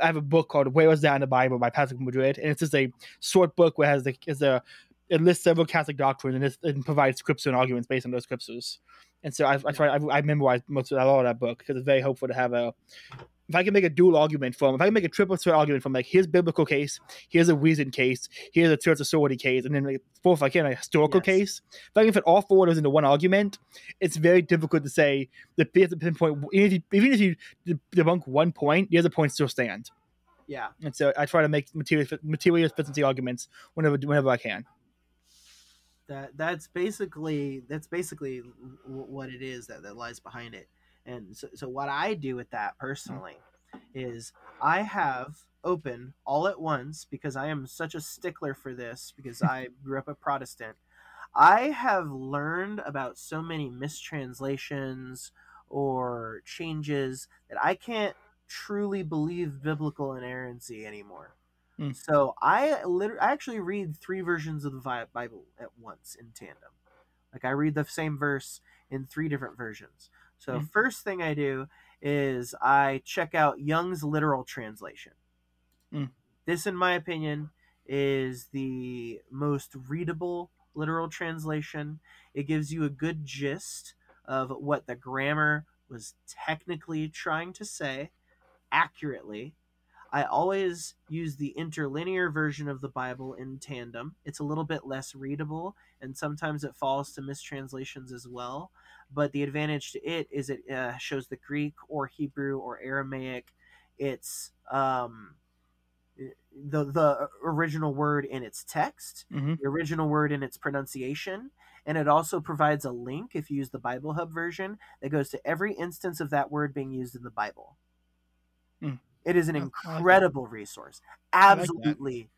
I have a book called "Where Was That in the Bible" by Patrick Madrid, and it's just a short book where it has the is a it lists several Catholic doctrines and, it, and provides scripture and arguments based on those scriptures. And so I, I try I, I memorized most of that, a lot of that book because it's very helpful to have a if I can make a dual argument from, if I can make a triple threat argument from, like, here's biblical case, here's a reason case, here's a church authority case, and then like, fourth, if I can, a historical Yes. case. If I can fit all four of those into one argument, it's very difficult to say the you have to pinpoint. Even if you, even if you debunk one point, the other points still stand. Yeah. And so I try to make material material sufficiency arguments whenever whenever I can. that that's basically that's basically what it is that, that lies behind it and so, so what i do with that personally is i have open all at once because i am such a stickler for this because i grew up a protestant i have learned about so many mistranslations or changes that i can't truly believe biblical inerrancy anymore Hmm. so I literally I actually read three versions of the Bible at once in tandem. Like I read the same verse in three different versions. So Hmm. first thing I do is I check out Young's literal translation. Hmm. This, in my opinion, is the most readable literal translation. It gives you a good gist of what the grammar was technically trying to say accurately. I always use the interlinear version of the Bible in tandem. It's a little bit less readable, and sometimes it falls to mistranslations as well. But the advantage to it is it uh, shows the Greek or Hebrew or Aramaic. It's um, the the original word in its text, Mhm. the original word in its pronunciation, and it also provides a link if you use the Bible Hub version that goes to every instance of that word being used in the Bible. Mm. It is an Oh, like incredible resource, like absolutely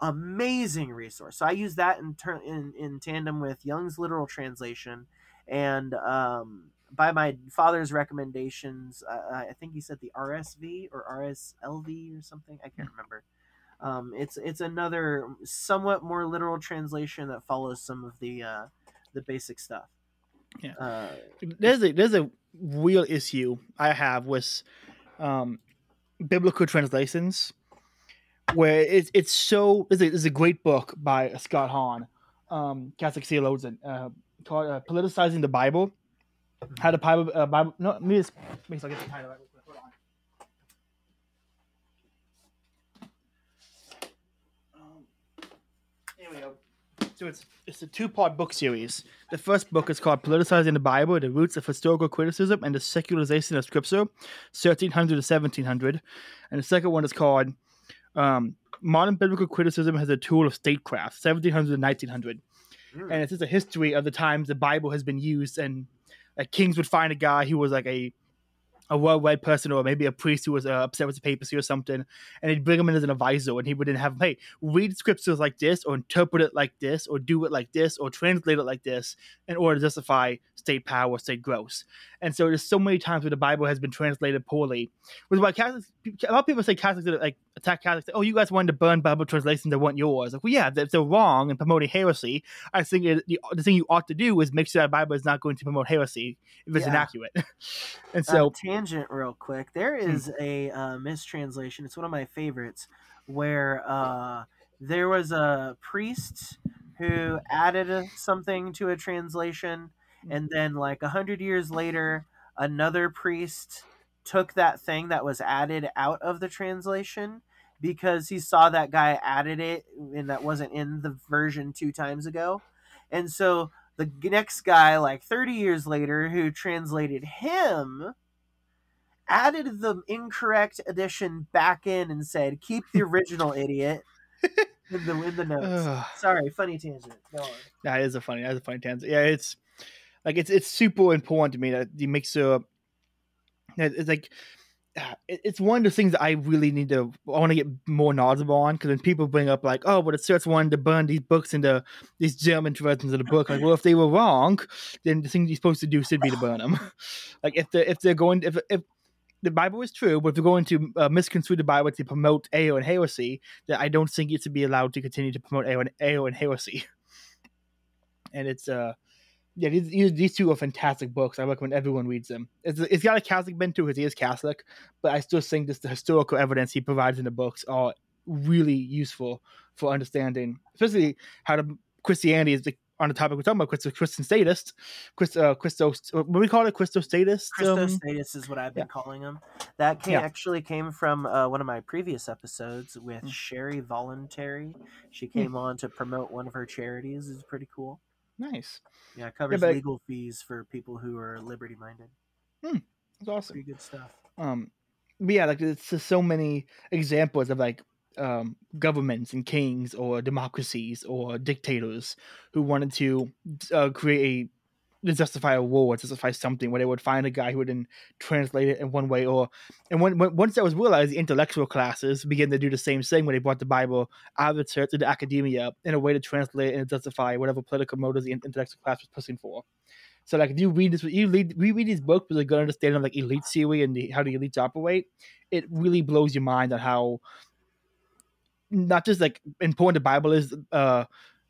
amazing resource. So I use that in turn in, in tandem with Young's literal translation, and um, by my father's recommendations, uh, I think he said the RSV or RSLV or something. I can't remember. Um, it's it's another somewhat more literal translation that follows some of the uh, the basic stuff. Yeah. Uh, there's a there's a real issue I have with um, biblical translations where it's it's so there's a, a great book by Scott Hahn, um, Catholic theologian, uh, called uh, "Politicizing the Bible." How the Bible, uh, Bible no, let me just make sure I get the title right. Hold on. Um, here we go. So it's it's a two part book series. The first book is called Politicizing the Bible: The Roots of Historical Criticism and the Secularization of Scripture, 1300 to 1700. And the second one is called um, Modern Biblical Criticism as a Tool of Statecraft, 1700 to 1900 mm, and it's just a history of the times the Bible has been used, and like kings would find a guy who was like a a well-read person or maybe a priest who was uh, upset with the papacy or something, and he'd bring him in as an advisor, and he would then have, hey, read scriptures like this, or interpret it like this, or do it like this, or translate it like this, in order to justify state power, state growth. And so there's so many times where the Bible has been translated poorly, which is why Catholics, a lot of people say Catholics that like attack Catholics. Oh, you guys wanted to burn Bible translations that weren't yours. Like, well, yeah, if they're wrong and promoting heresy, I think it, the, the thing you ought to do is make sure that Bible is not going to promote heresy if it's Yeah. inaccurate. and uh, so, tangent real quick. There is a uh, mistranslation. It's one of my favorites where uh, there was a priest who added a- something to a translation, and then like a hundred years later, another priest took that thing that was added out of the translation because he saw that guy added it and that wasn't in the version two times ago, and so the next guy, like 30 years later, who translated him, added the incorrect edition back in and said, "Keep the original, idiot." In the in the notes. Sorry, funny tangent. Go on. that is a funny, that's a funny tangent. Yeah, it's like it's it's super important to me that you make that it's like it's one of the things that I really need to I want to get more knowledgeable on because when people bring up like oh but the church wanted to burn these books into these German versions of the book like well if they were wrong then the thing you're supposed to do should be to burn them like if they if they're going if if the Bible is true, but if they're going to uh, misconstrue the Bible to promote AO and heresy, then I don't think it should be allowed to continue to promote AO and, AO and heresy. And it's uh, yeah, these, these two are fantastic books. I recommend everyone reads them. It's, it's got a Catholic bent to it because he is Catholic, but I still think just the historical evidence he provides in the books are really useful for understanding, especially how the Christianity is the, on the topic we're talking about, Christo, Christian statist, Christ, uh, Christo, what we call it? Christo statist. Christo status is what I've been yeah. calling them. That came, Yeah. actually came from uh, one of my previous episodes with Mm. Sherry Voluntary. She came on to promote one of her charities. It's pretty cool. nice. Yeah, it covers but- legal fees for people who are liberty minded. It's awesome. Pretty good stuff. um but yeah like it's just so many examples of like um governments and kings or democracies or dictators who wanted to uh, create a to justify a war to justify something where they would find a guy who would then translate it in one way or and when, when once that was realized the intellectual classes began to do the same thing when they brought the bible out of the church into academia in a way to translate and justify whatever political motives the intellectual class was pushing for. So like if you read this, you read, reread these books with a good understanding of like elite theory and the, how the elites operate, it really blows your mind on how not just like important the Bible is, uh,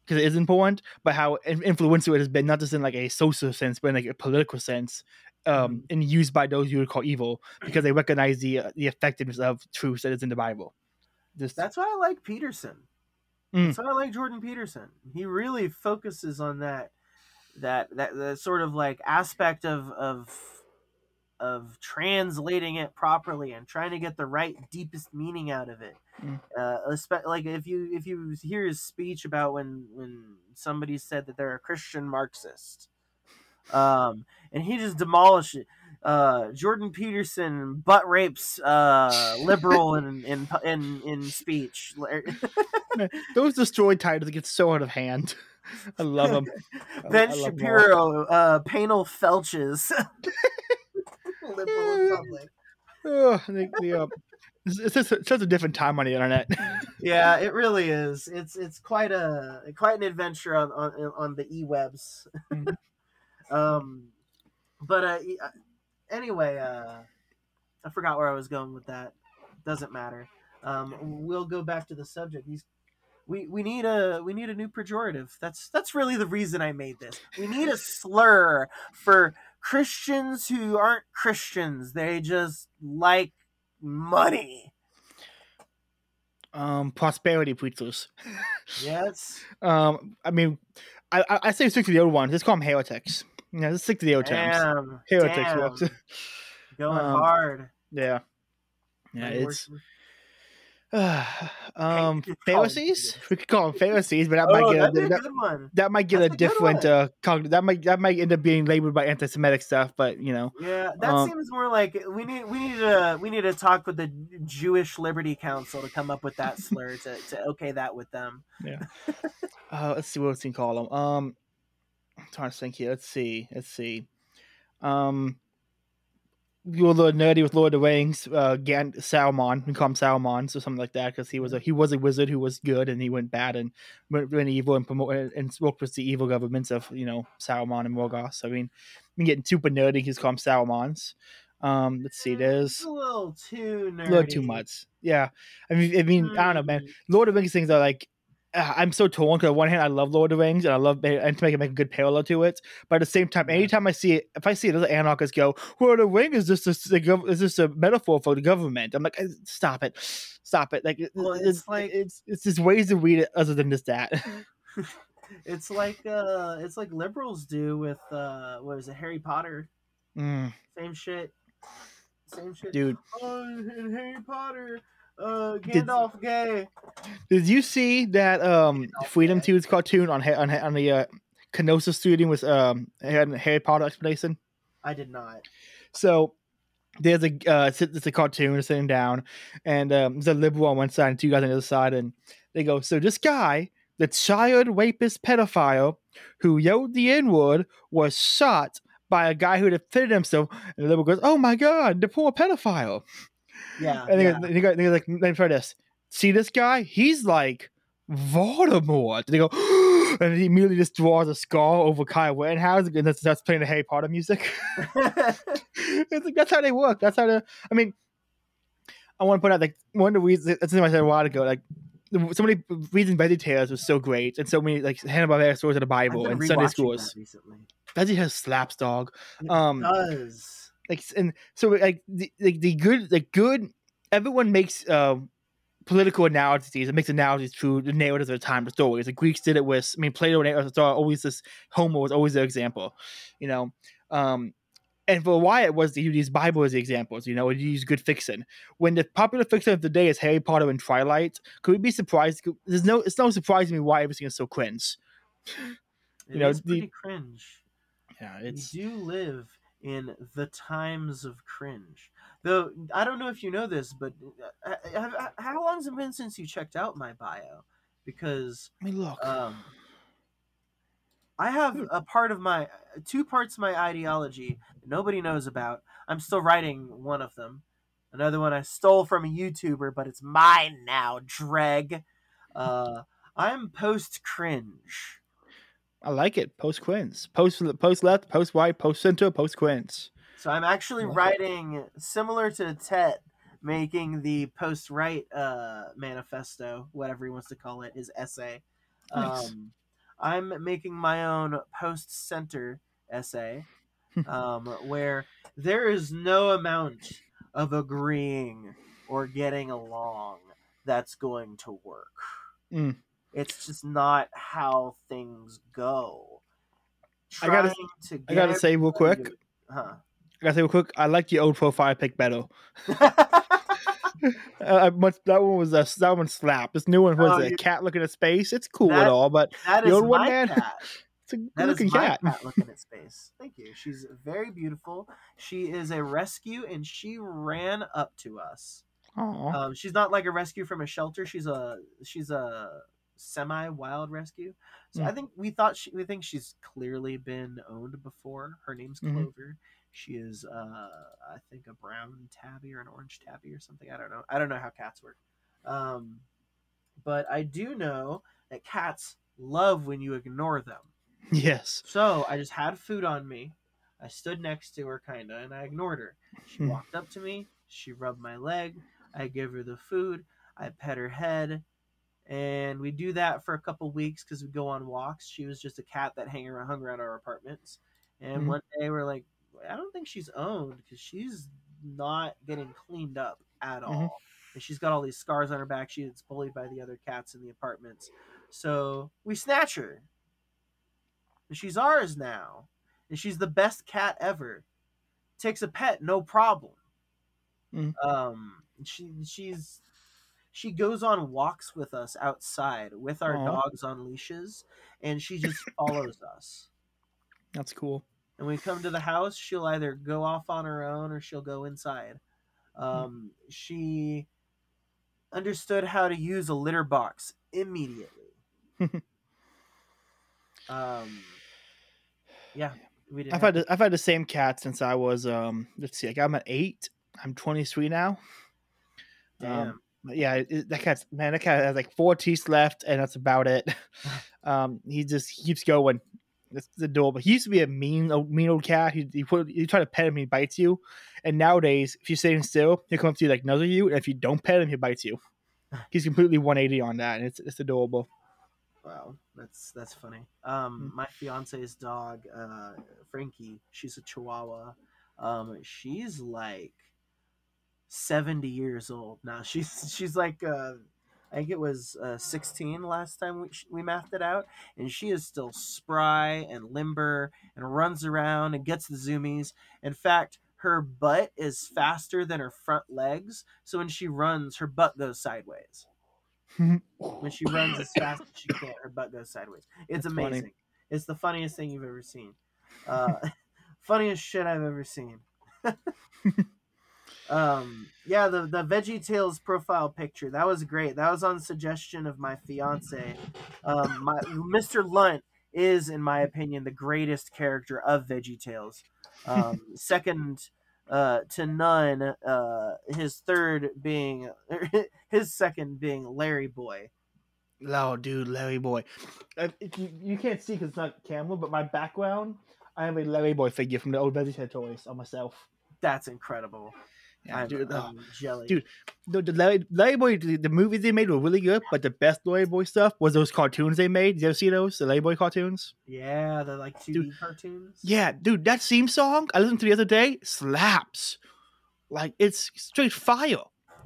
because it is important, but how influential it has been, not just in like a social sense, but in like a political sense, um, and used by those you would call evil because they recognize the uh, the effectiveness of truth that is in the Bible. Just That's why I like Peterson. Mm. That's why I like Jordan Peterson. He really focuses on that that that, that sort of like aspect of of of translating it properly and trying to get the right deepest meaning out of it. Mm. Uh, like if you if you hear his speech about when when somebody said that they're a Christian Marxist, um, and he just demolished it. Uh, Jordan Peterson butt rapes uh, liberal in in in in speech. those destroyed titles get so out of hand. I love them. Ben I love 'em all. Shapiro, uh, Panel Felches. Liberal public Oh, they, they, uh, it's, just such a different time on the internet. Yeah, it really is. It's it's quite a quite an adventure on on, on the e-webs. Mhm. um, but uh, uh, anyway, uh, I forgot where I was going with that. Doesn't matter. Um, we'll go back to the subject. These we, we need a we need a new pejorative. That's that's really the reason I made this. We need a slur for Christians who aren't Christians. They just like money. um, prosperity preachers. Yes. Um, I mean, I I, I say stick to the old ones. Let's call them heretics. Yeah, let's stick to the old terms. Damn. Heretics damn. Going Um, hard. yeah, yeah. It's. um you call them Pharisees. We could call them Pharisees, but that might Oh, get that'd a, a that, good one. that might get That's a a different one. uh cogn- that might that might end up being labeled by anti-Semitic stuff. But you know, Yeah, that Um, seems more like we need we need to we need to talk with the Jewish Liberty Council to come up with that slur to, to okay that with them. Yeah. uh, let's see what else we can call them. Um, I'm trying to think here. Let's see. Let's see. Um, you're a little nerdy with Lord of the Rings. Uh, Gan- Saruman. We call him Saruman, so something like that, because he was a he was a wizard who was good, and he went bad and went, went evil and promoted and worked with the evil governments of you know Salmon and Morgoth. I mean, I'm getting super nerdy. He's called Sarumans. Um, let's see. There's a little too nerdy. a little too much. Yeah, I mean, I mean, I don't know, man. Mm. Lord of the Rings things are like I'm so torn because on one hand I love Lord of the Rings and I love and to make it make a good parallel to it, but at the same time, anytime I see it, if I see another anarchist go, "Well, the ring is just a, is just a metaphor for the government," I'm like, "Eh, "Stop it, stop it!" Like, Well, it's, it's like- it's it's just ways to read it other than just that. It's like uh it's like liberals do with uh what is it, Harry Potter. Mm, Same shit. Same shit. dude, Oh, in Harry Potter, uh Did- gay. did you see that um Freedom Toons cartoon on on, on the uh, Kenosis studio with um had a Harry Potter explanation? I did not. So there's a uh, it's, it's a cartoon sitting down, and um, there's a liberal on one side and two guys on the other side, and they go, "So this guy, the child rapist pedophile who yelled the N word, was shot by a guy who defended himself." And the liberal goes, "Oh my god, the poor pedophile!" Yeah. And they, yeah. go, they, go, they go like, "Then try this. See this guy? He's like Voldemort." And they go. And he immediately just draws a scar over Kyle Rittenhouse, and that's, that's playing the Harry Potter music. it's like that's how they work. That's how they. I mean, I want to point out like one of the reasons that's something I said a while ago. Like so many reasons VeggieTales was so great, and so many like Hanna Barbera stories of the Bible and Sunday schools. that recently. Betty has slaps dog. It Um, does. Like and so like the like the good like good. Everyone makes uh, political analogies. It makes analogies to the narratives of the time, the stories. The Greeks did it with. I mean, Plato and always this. Homer was always the example, you know. Um, and for why it was to use Bible as the examples, you know, to use good fiction. When the popular fiction of the day is Harry Potter and Twilight, could we be surprised? There's no, it's no surprise to me why everything is so cringe. It know, pretty the, cringe. Yeah, it's we do live in the times of cringe. Though I don't know if you know this, but uh, have, how long has it been since you checked out my bio? Because I mean, look, um, I have a part of my two parts of my ideology nobody knows about. I'm still writing one of them. Another one I stole from a YouTuber, but it's mine now, Dreg. Uh, I'm post cringe. I like it. Post quins. Post post left, post right, post center, post quins. So I'm actually writing it. similar to Tet, making the post right uh, manifesto, whatever he wants to call it, his essay. Nice. Um, I'm making my own post center essay, um, where there is no amount of agreeing or getting along that's going to work. Mm. It's just not how things go. Trying I gotta, to I gotta say real quick. huh? I gotta say real quick. I like the old profile pic better. uh, much that one was a that one slap. This new one was oh, a you, cat looking at space. It's cool that, at all, but the old one, man, cat. it's a good looking cat. cat looking at space. Thank you. She's very beautiful. She is a rescue, and she ran up to us. Um, she's not like a rescue from a shelter. She's a she's a semi wild rescue. So mm. I think we thought she we think she's clearly been owned before. Her name's mm-hmm. Clover. Mm-hmm. She is uh I think a brown tabby or an orange tabby or something. I don't know. I don't know how cats work. Um but I do know that cats love when you ignore them. Yes. So I just had food on me. I stood next to her kinda and I ignored her. She hmm. walked up to me, she rubbed my leg, I give her the food, I pet her head, and we do that for a couple weeks because we go on walks. She was just a cat that hang around, hung around our apartments, and mm-hmm. one day we're like, I don't think she's owned because she's not getting cleaned up at all, mm-hmm. and she's got all these scars on her back. She gets bullied by the other cats in the apartments, so we snatch her. And she's ours now, and she's the best cat ever. Takes a pet, no problem. Mm-hmm. Um, she she's she goes on walks with us outside with our Aww. dogs on leashes and she just follows us that's cool and when we come to the house she'll either go off on her own or she'll go inside hmm. um, she understood how to use a litter box immediately um, yeah we I've had the, I've had the same cat since I was um let's see I got him at eight I'm 23 now Damn. Um, yeah, it, that cat's man, that cat has like four teeth left, and that's about it. um, he just keeps going. It's adorable. He used to be a mean, mean old cat. He he, put, he try to pet him, he bites you. And nowadays, if you're sitting still, he'll come up to you like nuzzle you, and if you don't pet him, he bites you. He's completely 180 on that, and it's it's adorable. Wow, that's that's funny. Um, mm-hmm. my fiance's dog, uh, Frankie, she's a Chihuahua. Um, she's like 70 years old now. She's she's like uh, I think it was uh, 16 last time we we mathed it out, and she is still spry and limber and runs around and gets the zoomies. In fact, her butt is faster than her front legs, so when she runs, her butt goes sideways. when she runs as fast as she can, her butt goes sideways. It's That's amazing. Funny. It's the funniest thing you've ever seen. Uh, funniest shit I've ever seen. um yeah the the veggie tales profile picture that was great. That was on suggestion of my fiance. Um my mr lunt is in my opinion the greatest character of veggie tales. Um second uh to none uh his third being his second being larry boy. Oh dude larry boy. Uh, you, you can't see because it's not camera but my background i have a larry boy figure from the old veggie tales toys on myself. That's incredible yeah, I'm, dude, I'm jelly. Dude, the, the Larry, Larry Boy, the, the, movies they made were really good, but the best Larry Boy stuff was those cartoons they made. Did you ever see those? The Larry Boy cartoons? Yeah, the like 2D dude, cartoons. Yeah, dude, that theme song I listened to the other day slaps. Like, it's straight fire.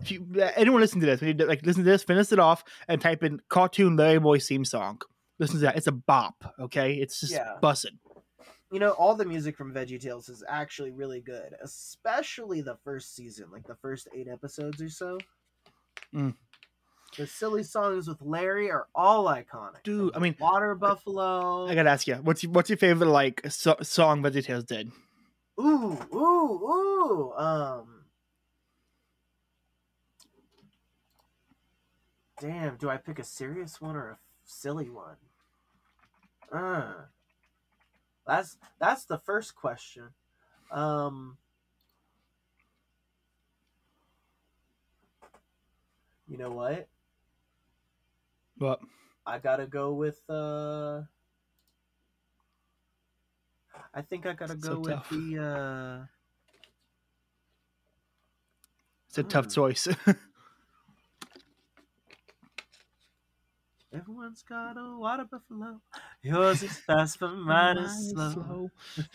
if you, uh, anyone listen to this, you, like listen to this, finish it off, and type in cartoon Larry Boy theme song. Listen to that. It's a bop. Okay, it's just Yeah. bussin'. You know, all the music from VeggieTales is actually really good, especially the first season, like the first eight episodes or so. Mm. The silly songs with Larry are all iconic. Dude, I mean, Water Buffalo. I gotta ask you, what's your, what's your favorite like so, song VeggieTales did? Ooh, ooh, ooh. Um. Damn, do I pick a serious one or a silly one? Uh. That's that's the first question. Um. You know what? What? I gotta go with uh I think I gotta So go with tough. the uh It's a tough Hmm. choice. Everyone's got a water buffalo. Yours is fast, but mine is slow.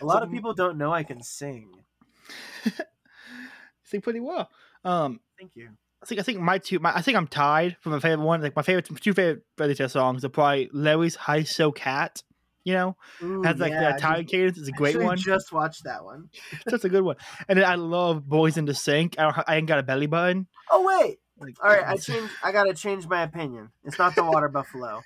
A lot of people don't know I can sing. sing pretty well. Um, Thank you. I think I think my two. My, I think I'm tied for my favorite one. Like my favorite two favorite VeggieTales songs are probably Larry's "Hi So Cat." You know, Ooh, has like yeah, the Italian cadence. It's a great one. Just watched that one. That's a good one. And then I love "Boys in the Sink." I don't. I ain't got a belly button. Oh wait. Like, All right, I change. I gotta change my opinion. It's not the water buffalo.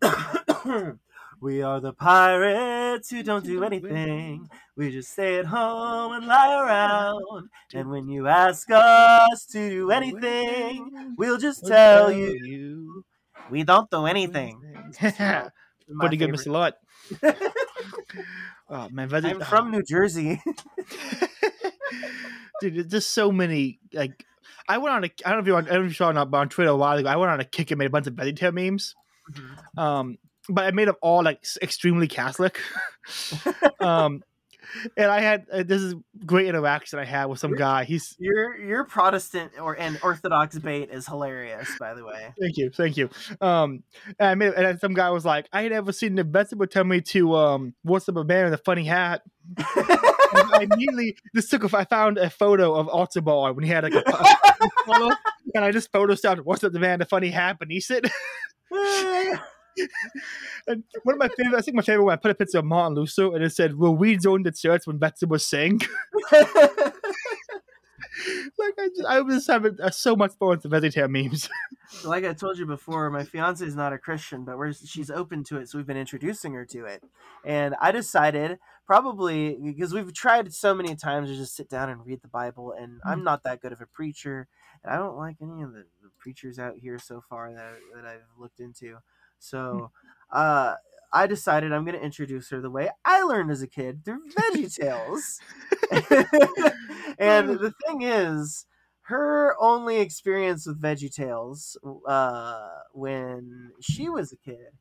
we are the pirates who don't do anything. We just stay at home and lie around. And when you ask us to do anything, we'll just tell you we don't do anything. My Pretty good, favorite. Mr. Lot. Oh man, Veggie- I'm uh, from New Jersey. dude. There's just so many. Like, I went on a. I don't know if you. I don't know if you saw it not, but on Twitter a while ago, I went on a kick and made a bunch of VeggieTale memes. Um, but I made them all like extremely Catholic. um, and I had uh, this is great interaction I had with some guy. He's Your your Protestant or and Orthodox bait is hilarious, by the way. thank you, thank you. Um, and I made and some guy was like, I ain't ever seen the vegetable tell me to um, what's up a man with a funny hat. I immediately just took a, I found a photo of Archibald when he had like a, a photo, and I just photoshopped what's up the man the funny hat beneath it. And one of my favorite, I think my favorite one, I put a picture of Martin Luther and it said, Will we join the church when vegetables sing? like, I, just, I was having uh, so much fun with the vegetarian memes. like I told you before, my fiance is not a Christian, but we're she's open to it, so we've been introducing her to it. And I decided probably because we've tried so many times to just sit down and read the Bible, and I'm not that good of a preacher, and I don't like any of the, the preachers out here so far that that I've looked into. So, uh. I decided I'm going to introduce her the way I learned as a kid through Veggie Tales. and the thing is, her only experience with Veggie Tales uh, when she was a kid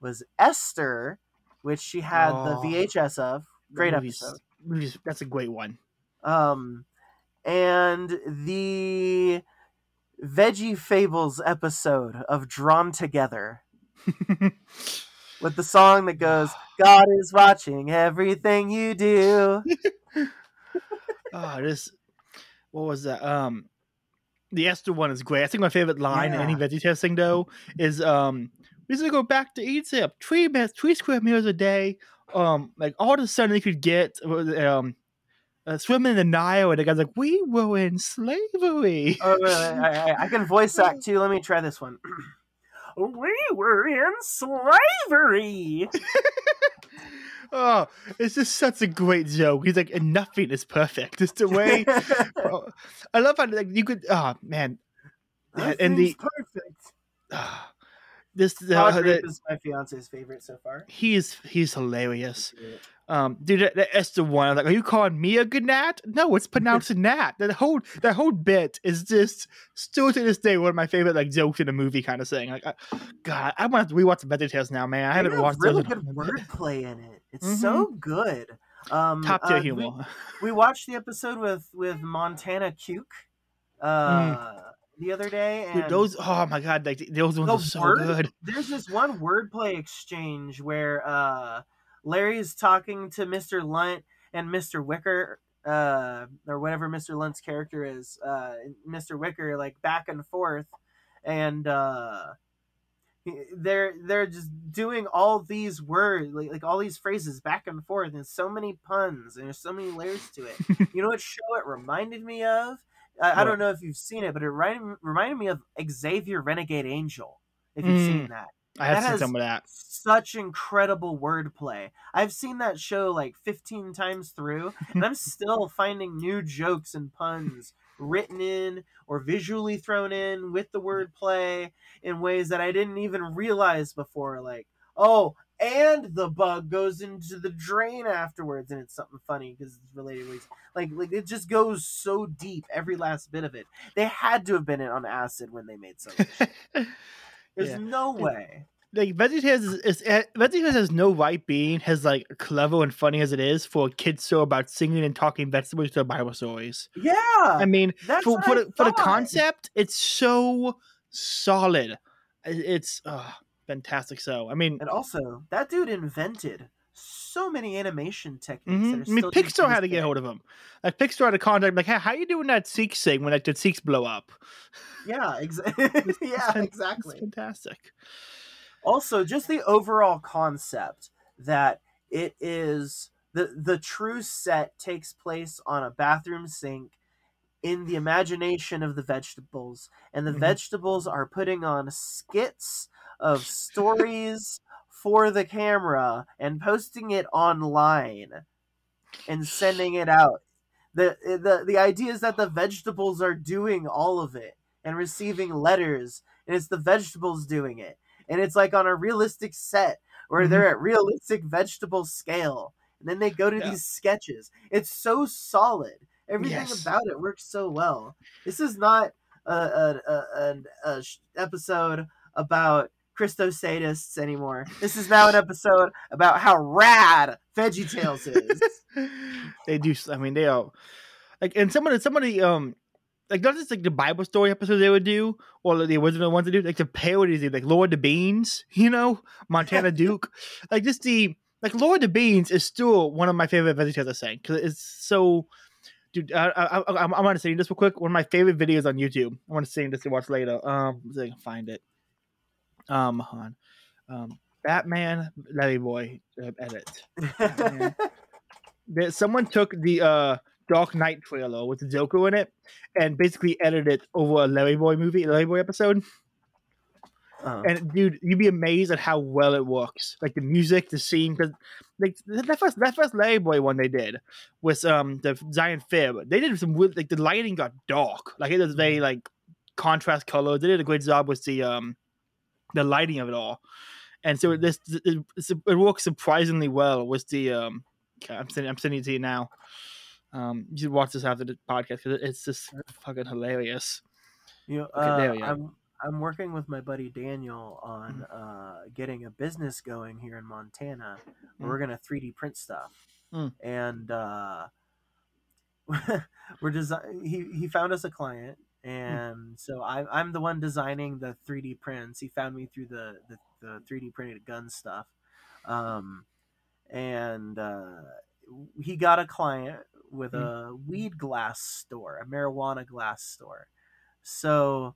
was Esther, which she had the Oh. VHS of. Great Movies- episode. movies- That's a great one. Um, and the Veggie Fables episode of Drawn Together with the song that goes, God is watching everything you do. oh, this, what was that? Um, the Esther one is great. I think my favorite line in any Yeah. VeggieTales thing though is um, we used to go back to eat Egypt, three minutes, three square meals a day. Um, like all the sun they could get um, uh, swimming in the Nile, and the guy's like, "We were in slavery." Oh, I, I, I can voice act too. Let me try this one. we were in slavery. oh, it's just such a great joke. He's like, and nothing is perfect. It's the way. Oh, I love how like you could. Oh man, Yeah, and the- Nothing's perfect. ah, this uh, the, is my fiance's favorite so far. he's he's hilarious. Um, dude, that, that Esther one. I'm like, are you calling me a good gnat? No, it's pronounced gnat. That whole that whole bit is just still to this day one of my favorite like jokes in a movie kind of thing. Like, I, God, I want to rewatch the VeggieTales now, man. I haven't watched really good wordplay in it. It's so good. Um, top tier uh, humor. We, we watched the episode with with Montana Cuke uh, the other day, and Mm. Dude, those oh my god, like those ones are so word- good. There's this one wordplay exchange where uh, Larry's talking to Mr. Lunt and Mr. Wicker uh, or whatever Mr. Lunt's character is, uh, Mr. Wicker, like back and forth, and uh, they're they're just doing all these words, like, like all these phrases back and forth, and so many puns, and there's so many layers to it. you know what show it reminded me of? I, I don't know if you've seen it, but it reminded, reminded me of Xavier Renegade Angel. If you've seen Mm. that, I have seen some of that. such incredible wordplay. I've seen that show like 15 times through, and I'm still finding new jokes and puns written in or visually thrown in with the wordplay in ways that I didn't even realize before. Like, oh, and the bug goes into the drain afterwards, and it's something funny because it's related. Ways. Like, like it just goes so deep, every last bit of it. They had to have been on acid when they made so much. There's Yeah. no way. Like VeggieTales is, is eh, VeggieTales has no right being as like clever and funny as it is for a kids show about singing and talking vegetables to Bible stories. Yeah, I mean, that's for for I the, for the concept, it's so solid. It's uh, fantastic. So I mean, And also, that dude invented so many animation techniques. mhm. That are I mean, still Pixar had to get hold of him. Like Pixar had a contact, like, hey, how you doing that Seek thing when like the Seeks blow up? Yeah, exa- yeah, fan- exactly. It's fantastic. Also just the overall concept that it is the the true set takes place on a bathroom sink in the imagination of the vegetables. And the Mhm. vegetables are putting on skits of stories for the camera and posting it online and sending it out. The the the idea is that the vegetables are doing all of it and receiving letters and it's the vegetables doing it and it's like on a realistic set where Mhm. they're at realistic vegetable scale and then they go to Yeah. these sketches it's so solid everything Yes. about it works so well this is not a, a, a, an a sh- episode about Christo Christosadists anymore. This is now an episode about how rad VeggieTales is. they do. I mean, they are like, and some of the some of the um, like not just like the Bible story episodes they would do, or the original ones they do, like the parodies, like Lord the Beans, you know, Montana Cuke, like just the like Lord the Beans is still one of my favorite videos I sang because it's so. Dude, I, I, I, I'm, I'm gonna say this real quick. One of my favorite videos on YouTube. I want to sing this to watch later. Um, if I can find it. Um, on. Um, Batman Larry Boy uh, edit. Someone took the uh Dark Knight trailer with the Joker in it and basically edited over a Larry Boy movie, Larry Boy episode. Uh, And dude, you'd be amazed at how well it works. Like the music, the scene, because like that first that first Larry Boy one they did with um the Zion Fib. They did some weird, like the lighting got dark, like it was very like contrast colors. They did a great job with the um the lighting of it all, and so this it, it's- it works surprisingly well with the um. I'm sending I'm sending it to you now. Um, you should watch this after the podcast because it's just fucking hilarious. you know, uh, there we go. I'm I'm working with my buddy Daniel on Mm-hmm. uh, getting a business going here in Montana. Mm. We're gonna 3D print stuff, Mm. and uh, we're design. He he found us a client, Mm. and so I'm I'm the one designing the 3D prints. He found me through the the, the 3D printed gun stuff, um, and uh, he got a client with Mm. a weed glass store, a marijuana glass store. So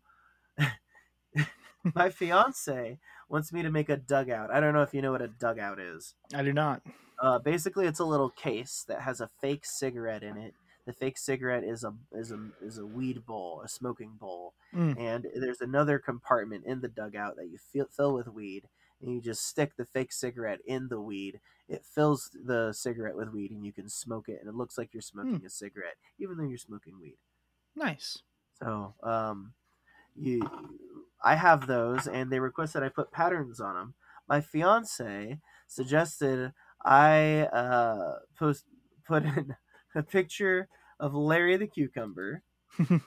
my fiance wants me to make a dugout. I don't know if you know what a dugout is. I do not. Uh, basically, it's a little case that has a fake cigarette in it. The fake cigarette is a is a is a weed bowl, a smoking bowl, Mm. and there's another compartment in the dugout that you fill, fill with weed, and you just stick the fake cigarette in the weed. It fills the cigarette with weed, and you can smoke it, and it looks like you're smoking a cigarette, even though you're smoking weed. Nice. So, um, you, I have those, and they requested I put patterns on them. My fiance suggested I uh, post put in a picture of Larry the cucumber and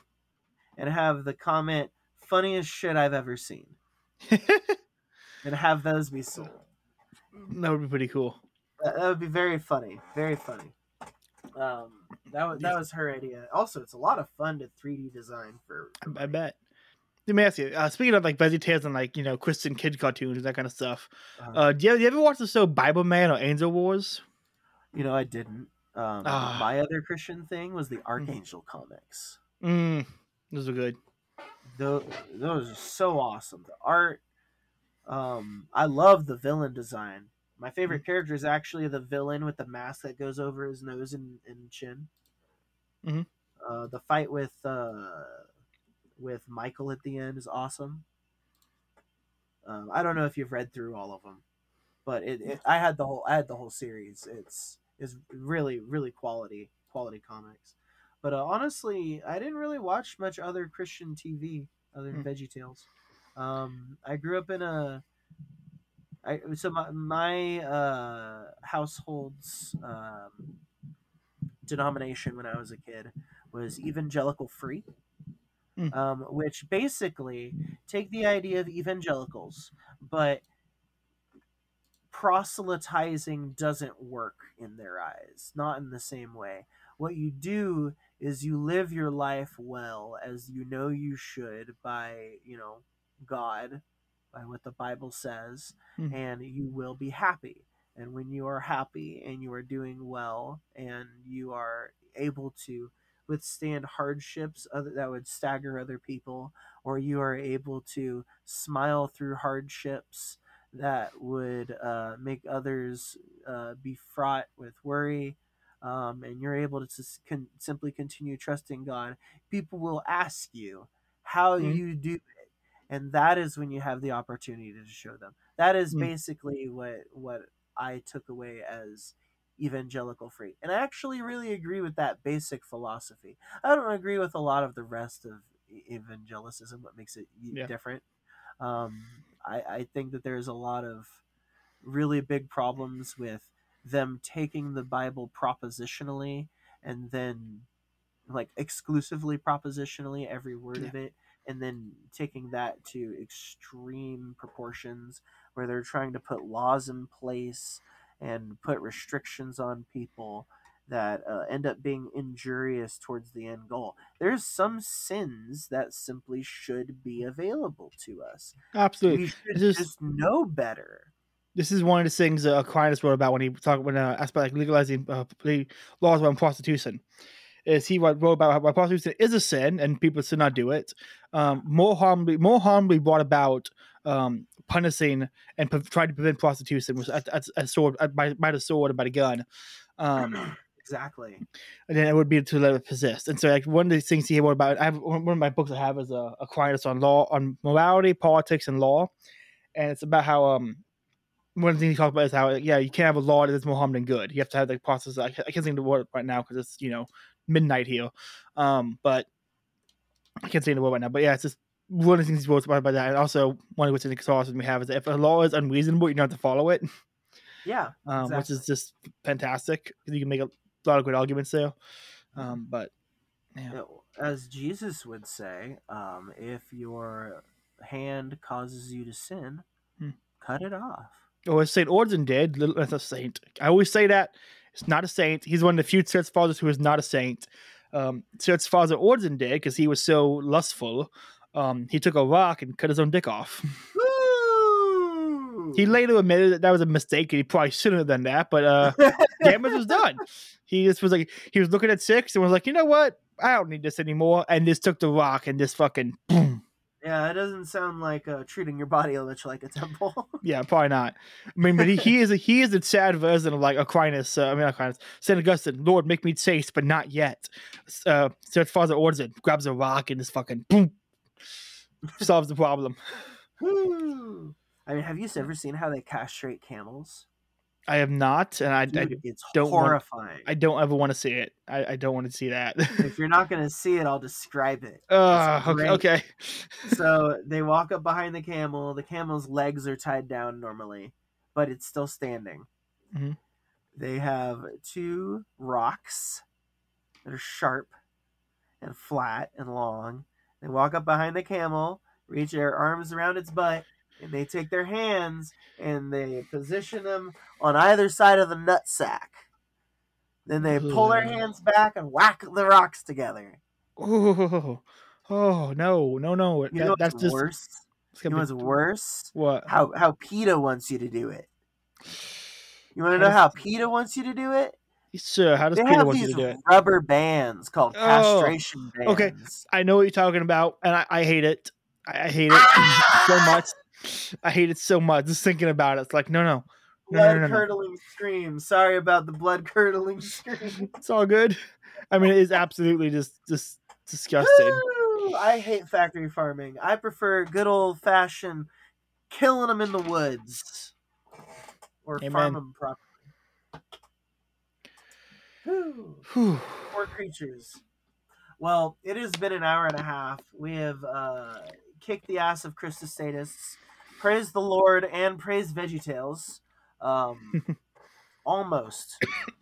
have the comment "funniest shit I've ever seen," and have those be sold. that would be pretty cool. That, that would be very funny, very funny. Um, that was that was her idea. Also, it's a lot of fun to 3D design for. for I, I bet. Let me ask you. Uh, speaking of like VeggieTales and like you know Christian kid cartoons and that kind of stuff, Uh-huh. uh, do you, you ever watch the show Bibleman or Angel Wars? You know, I didn't. Um, Ah. My other Christian thing was the Archangel comics. Mm, those are good. Those, those are so awesome. The art, um, I love the villain design. My favorite character is actually the villain with the mask that goes over his nose and, and chin. Mhm. Uh, the fight with uh, with Michael at the end is awesome. Um, I don't know if you've read through all of them, but it, it I had the whole I had the whole series. It's is really really quality quality comics. But uh, honestly, I didn't really watch much other Christian TV other than Hmm. Veggie Tales. Um, I grew up in a I so my my uh, household's um, denomination when I was a kid was evangelical free, Mm. um, which basically take the idea of evangelicals, but proselytizing doesn't work in their eyes, not in the same way. What you do is you live your life well as you know you should by, you know, God, by what the Bible says, Hmm. and you will be happy. And when you are happy and you are doing well and you are able to withstand hardships other, that would stagger other people, or you are able to smile through hardships that would uh, make others uh, be fraught with worry, um, and you're able to s- con- simply continue trusting God, people will ask you how Mhm. you do and that is when you have the opportunity to show them. That is Mm. basically what what I took away as evangelical free, and I actually really agree with that basic philosophy. I don't agree with a lot of the rest of evangelicism. What makes it Yeah. different? Um, I, I think that there's a lot of really big problems with them taking the Bible propositionally and then like exclusively propositionally every word Yeah. of it and then taking that to extreme proportions where they're trying to put laws in place and put restrictions on people that uh, end up being injurious towards the end goal. There's some sins that simply should be available to us. Absolutely. We should This is- just know better. This is one of the things uh, Aquinas wrote about when he talked when uh, asked about like legalizing uh, laws around prostitution. Is he wrote about how prostitution is a sin and people should not do it. Um, more harm, more harm be brought about um, punishing and trying to prevent prostitution was at, at, at sword at, by, by the sword and by the gun. Um, Exactly. and then it would be to let it persist. And so, like one of the things he wrote about, I have one of my books I have is uh, Aquinas on law, on morality, politics, and law, and it's about how um one of the things he talks about is how yeah you can't have a law that is more harm than good. You have to have the process. I I can't think of the word right now because it's you know midnight here, um, but I can't say the word right now. But yeah, it's just one of the things he's about, about that, and also one of the things awesome we have is that if a law is unreasonable, you don't have to follow it, Yeah. um, which is just fantastic because you can make a lot of good arguments there. Um, but yeah. As Jesus would say, um, if your hand causes you to sin, Hmm. cut it off. or as Saint Origen did, little- that's a saint. I always say that it's not a saint. He's one of the few church fathers who is not a saint. Um, church father Origen did because he was so lustful. Um, he took a rock and cut his own dick off. Woo! He later admitted that that was a mistake and he probably shouldn't have done that, but uh, damage was done. He just was like, he was looking at six and was like, you know what? I don't need this anymore. And just took the rock and just fucking boom. Yeah, it doesn't sound like uh, treating your body a much like a temple. Yeah, probably not. I mean, but he, he is a, he is a sad version of like Aquinas. Uh, I mean, Aquinas. Saint Augustine, Lord, make me chaste, but not yet. Uh, Church Father Origen grabs a rock and just fucking boom, solves the problem. I mean, have you ever seen how they castrate camels? I have not, and I, I, it's don't want- I don't ever want to see it. I, I don't want to see that. if you're not gonna see it, I'll describe it. uh, okay, okay. so they walk up behind the camel. The camel's legs are tied down normally, but it's still standing. Mhm. They have two rocks that are sharp and flat and long. They walk up behind the camel, reach their arms around its butt, and they take their hands and they position them on either side of the nut sack. Then they pull their hands back and whack the rocks together. Oh, oh no, no, no. You That- know that's just worse? it's You know what's worse? What? how how PETA wants you to do it. You want to know how PETA wants you to do it? Sir, how does They PETA want you to do it? rubber bands called Oh, castration bands. okay. I know what you're talking about, and I, I hate it. I, I hate it ah! so much. I hate it so much. Just thinking about it, it's like no, no, no, no, Blood no, no, no. curdling scream. Sorry about the blood curdling scream. It's all good. I mean, it is absolutely just just disgusting. I hate factory farming. I prefer good old fashioned killing them in the woods or Amen. farm them properly. Whew. Poor creatures. Well, it has been an hour and a half. We have uh, kicked the ass of Christus statists, praised the Lord, and praise VeggieTales. Um, almost.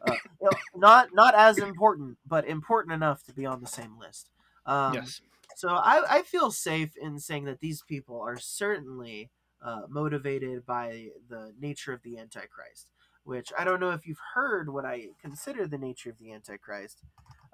Uh, you know, not not as important, but important enough to be on the same list. Um, yes. so I, I feel safe in saying that these people are certainly uh, motivated by the nature of the Antichrist, which I don't know if you've heard what I consider the nature of the Antichrist.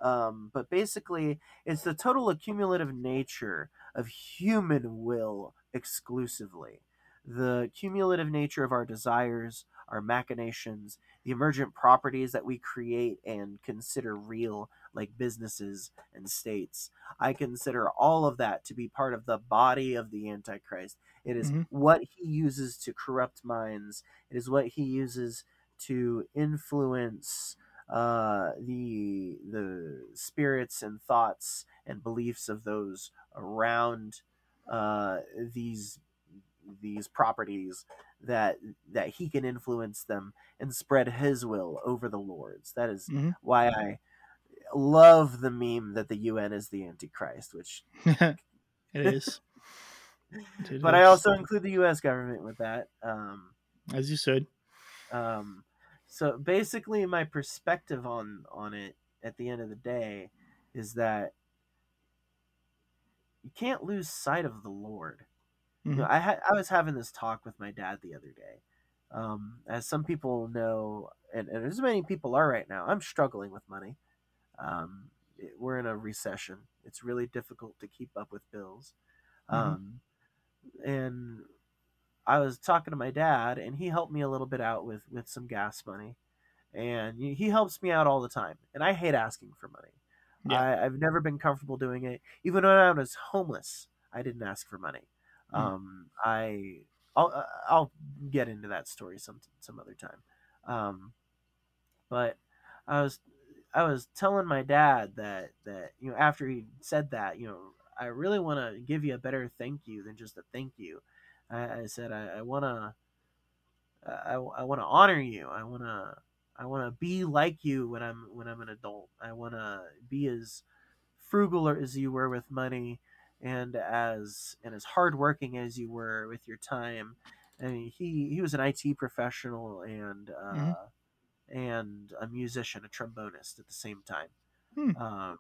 Um, but basically, it's the total accumulative nature of human will exclusively. The cumulative nature of our desires, our machinations, the emergent properties that we create and consider real, like businesses and states. I consider all of that to be part of the body of the Antichrist. It is Mhm. what he uses to corrupt minds, it is what he uses to influence uh, the the spirits and thoughts and beliefs of those around uh, these these properties that that he can influence them and spread his will over the lords. That is Mhm. why I love the meme that the UN is the Antichrist, which it is. It but I also include the U.S. government with that. Um, as you said. um, so basically, my perspective on on it at the end of the day is that you can't lose sight of the Lord. You know, Mhm. I had I was having this talk with my dad the other day. Um, as some people know, and, and as many people are right now, I'm struggling with money. Um, it- we're in a recession. It's really difficult to keep up with bills. Mhm. Um, and I was talking to my dad, and he helped me a little bit out with with some gas money, and he he helps me out all the time. And I hate asking for money. Yeah. I, I've never been comfortable doing it. Even when I was homeless, I didn't ask for money. Mhm. Um, I I'll I'll get into that story some some other time. Um, but I was I was telling my dad that that you know after he said that you know I really want to give you a better thank you than just a thank you. I, I said I, I want to I, I want to honor you. I want to I want to be like you when I'm when I'm an adult. I want to be as frugal as you were with money and as and as hardworking as you were with your time. I mean, he he was an IT professional and uh, Mhm. and a musician, a trombonist at the same time, Hmm. um,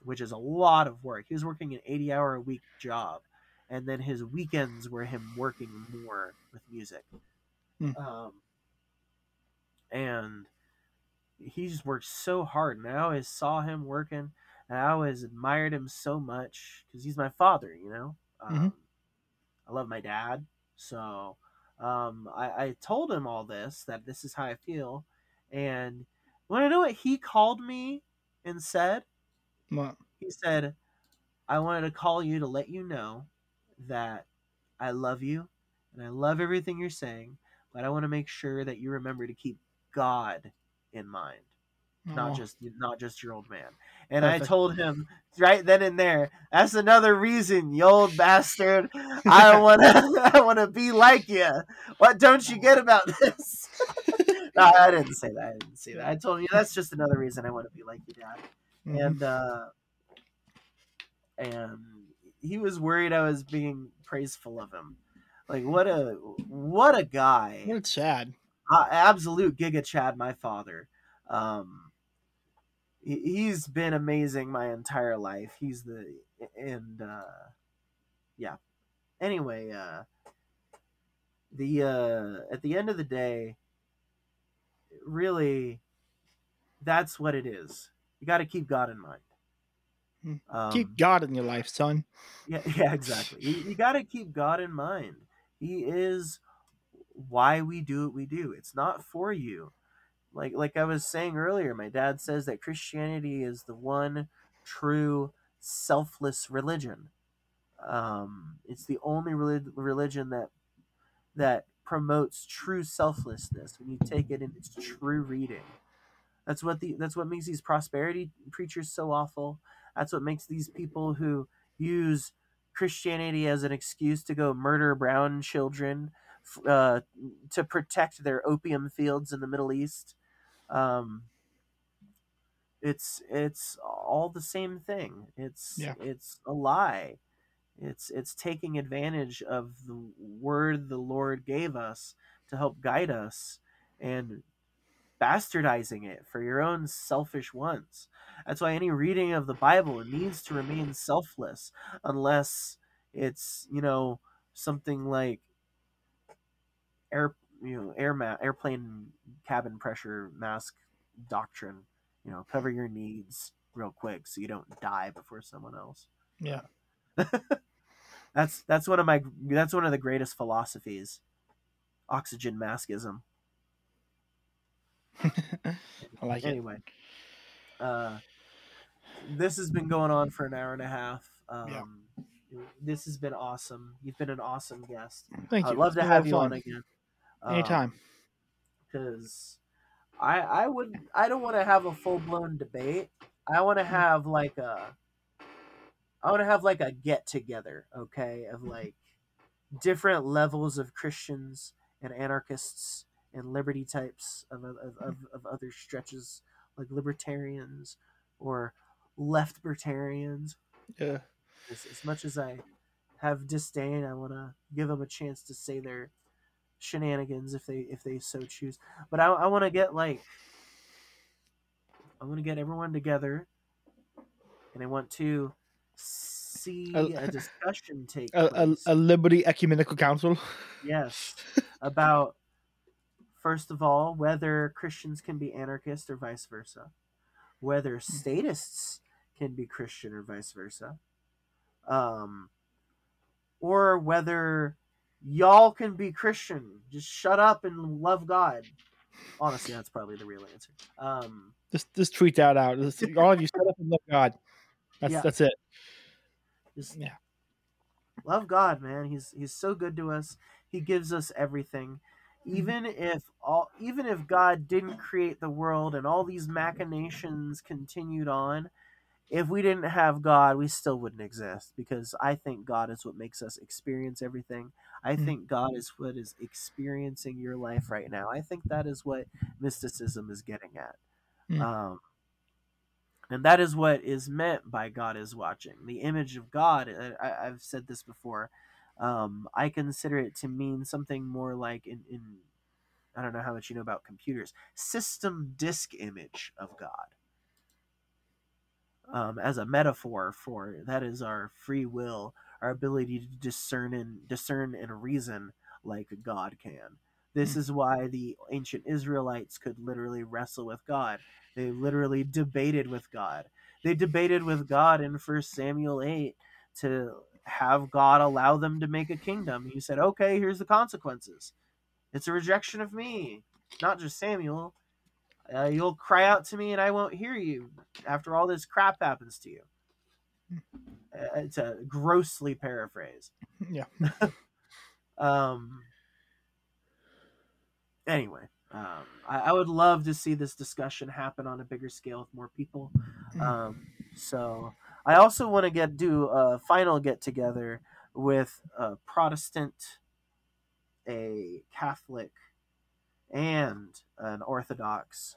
which is a lot of work. He was working an eighty-hour a week job, and then his weekends were him working more with music. Hmm. Um, and he just worked so hard, and I always saw him working, and I always admired him so much because he's my father, you know. Um, Mhm. I love my dad, so um, I, I told him all this that this is how I feel, and want to know what he called me and said? What? He said, I wanted to call you to let you know that I love you and I love everything you're saying, but I want to make sure that you remember to keep God in mind, not just not just your old man. And I told him right then and there, that's another reason, you old bastard. I want to I want to be like you. What don't you get about this? no, I didn't say that. I didn't say that. I told you that's just another reason I want to be like you, Dad Mhm. and uh and he was worried I was being praiseful of him. Like what a what a guy. What a Chad. Uh, absolute giga Chad, my father. Um he's been amazing my entire life. He's the and uh yeah. Anyway, uh the uh at the end of the day really that's what it is. You got to keep God in mind. Hmm. Um, Keep God in your life, son. yeah, yeah, exactly. You, you got to keep God in mind. He is why we do what we do. It's not for you. Like like I was saying earlier, my dad says that Christianity is the one true selfless religion. Um, it's the only religion that that promotes true selflessness when you take it in its true reading. That's what the that's what makes these prosperity preachers so awful. That's what makes these people who use Christianity as an excuse to go murder brown children uh, to protect their opium fields in the Middle East. Um, it's it's all the same thing. It's Yeah. it's a lie. It's it's taking advantage of the word the Lord gave us to help guide us and bastardizing it for your own selfish wants. That's why any reading of the Bible needs to remain selfless unless it's, you know, something like air you know, air ma- airplane cabin pressure mask doctrine. You know, cover your needs real quick so you don't die before someone else. Yeah. That's that's one of my that's one of the greatest philosophies. Oxygen maskism. I like it. anyway, uh, this has been going on for an hour and a half. Um, This has been awesome. You've been an awesome guest. Thank you. I'd love It's to been a lot have you on again. Anytime. Um, because I I would I don't want to have a full blown debate. I want to mm. have like a I want to have like a get together, okay, of mm-hmm. like different levels of Christians and anarchists and liberty types of of, of, mm. of other stretches like libertarians or left libertarians. yeah. As, as much as I have disdain, I want to give them a chance to say their shenanigans if they if they so choose. But I, I want to get like I want to get everyone together, and I want to see A- a discussion take A, a, a Liberty Ecumenical Council. yes, about first of all whether Christians can be anarchist or vice versa, whether statists can be Christian or vice versa, um, or whether y'all can be Christian. Just shut up and love God. Honestly, that's probably the real answer. Um, Just just tweet that out. Just- all of you set up and love God. That's Yeah. that's it. just Yeah. love God, man. He's he's so good to us. He gives us everything. Even if all even if God didn't create the world and all these machinations continued on, if we didn't have God, we still wouldn't exist because I think God is what makes us experience everything. I Mhm. think God is what is experiencing your life right now. I think that is what mysticism is getting at. Mm. Um, and that is what is meant by God is watching. The image of God, uh, I, I've said this before, um, I consider it to mean something more like in, in, I don't know how much you know about computers, system disk image of God. Um, as a metaphor for that is our free will, our ability to discern and discern and reason like God can. This Hmm. is why the ancient Israelites could literally wrestle with God. They literally debated with God. They debated with God in First Samuel 8 to have God allow them to make a kingdom. He said, okay, here's the consequences. It's a rejection of me, not just Samuel. Uh, you'll cry out to me and I won't hear you after all this crap happens to you. It's a grossly paraphrase. Yeah. Um. Anyway, um, I, I would love to see this discussion happen on a bigger scale with more people. Um, so I also want to get do a final get together with a Protestant, a Catholic, and an Orthodox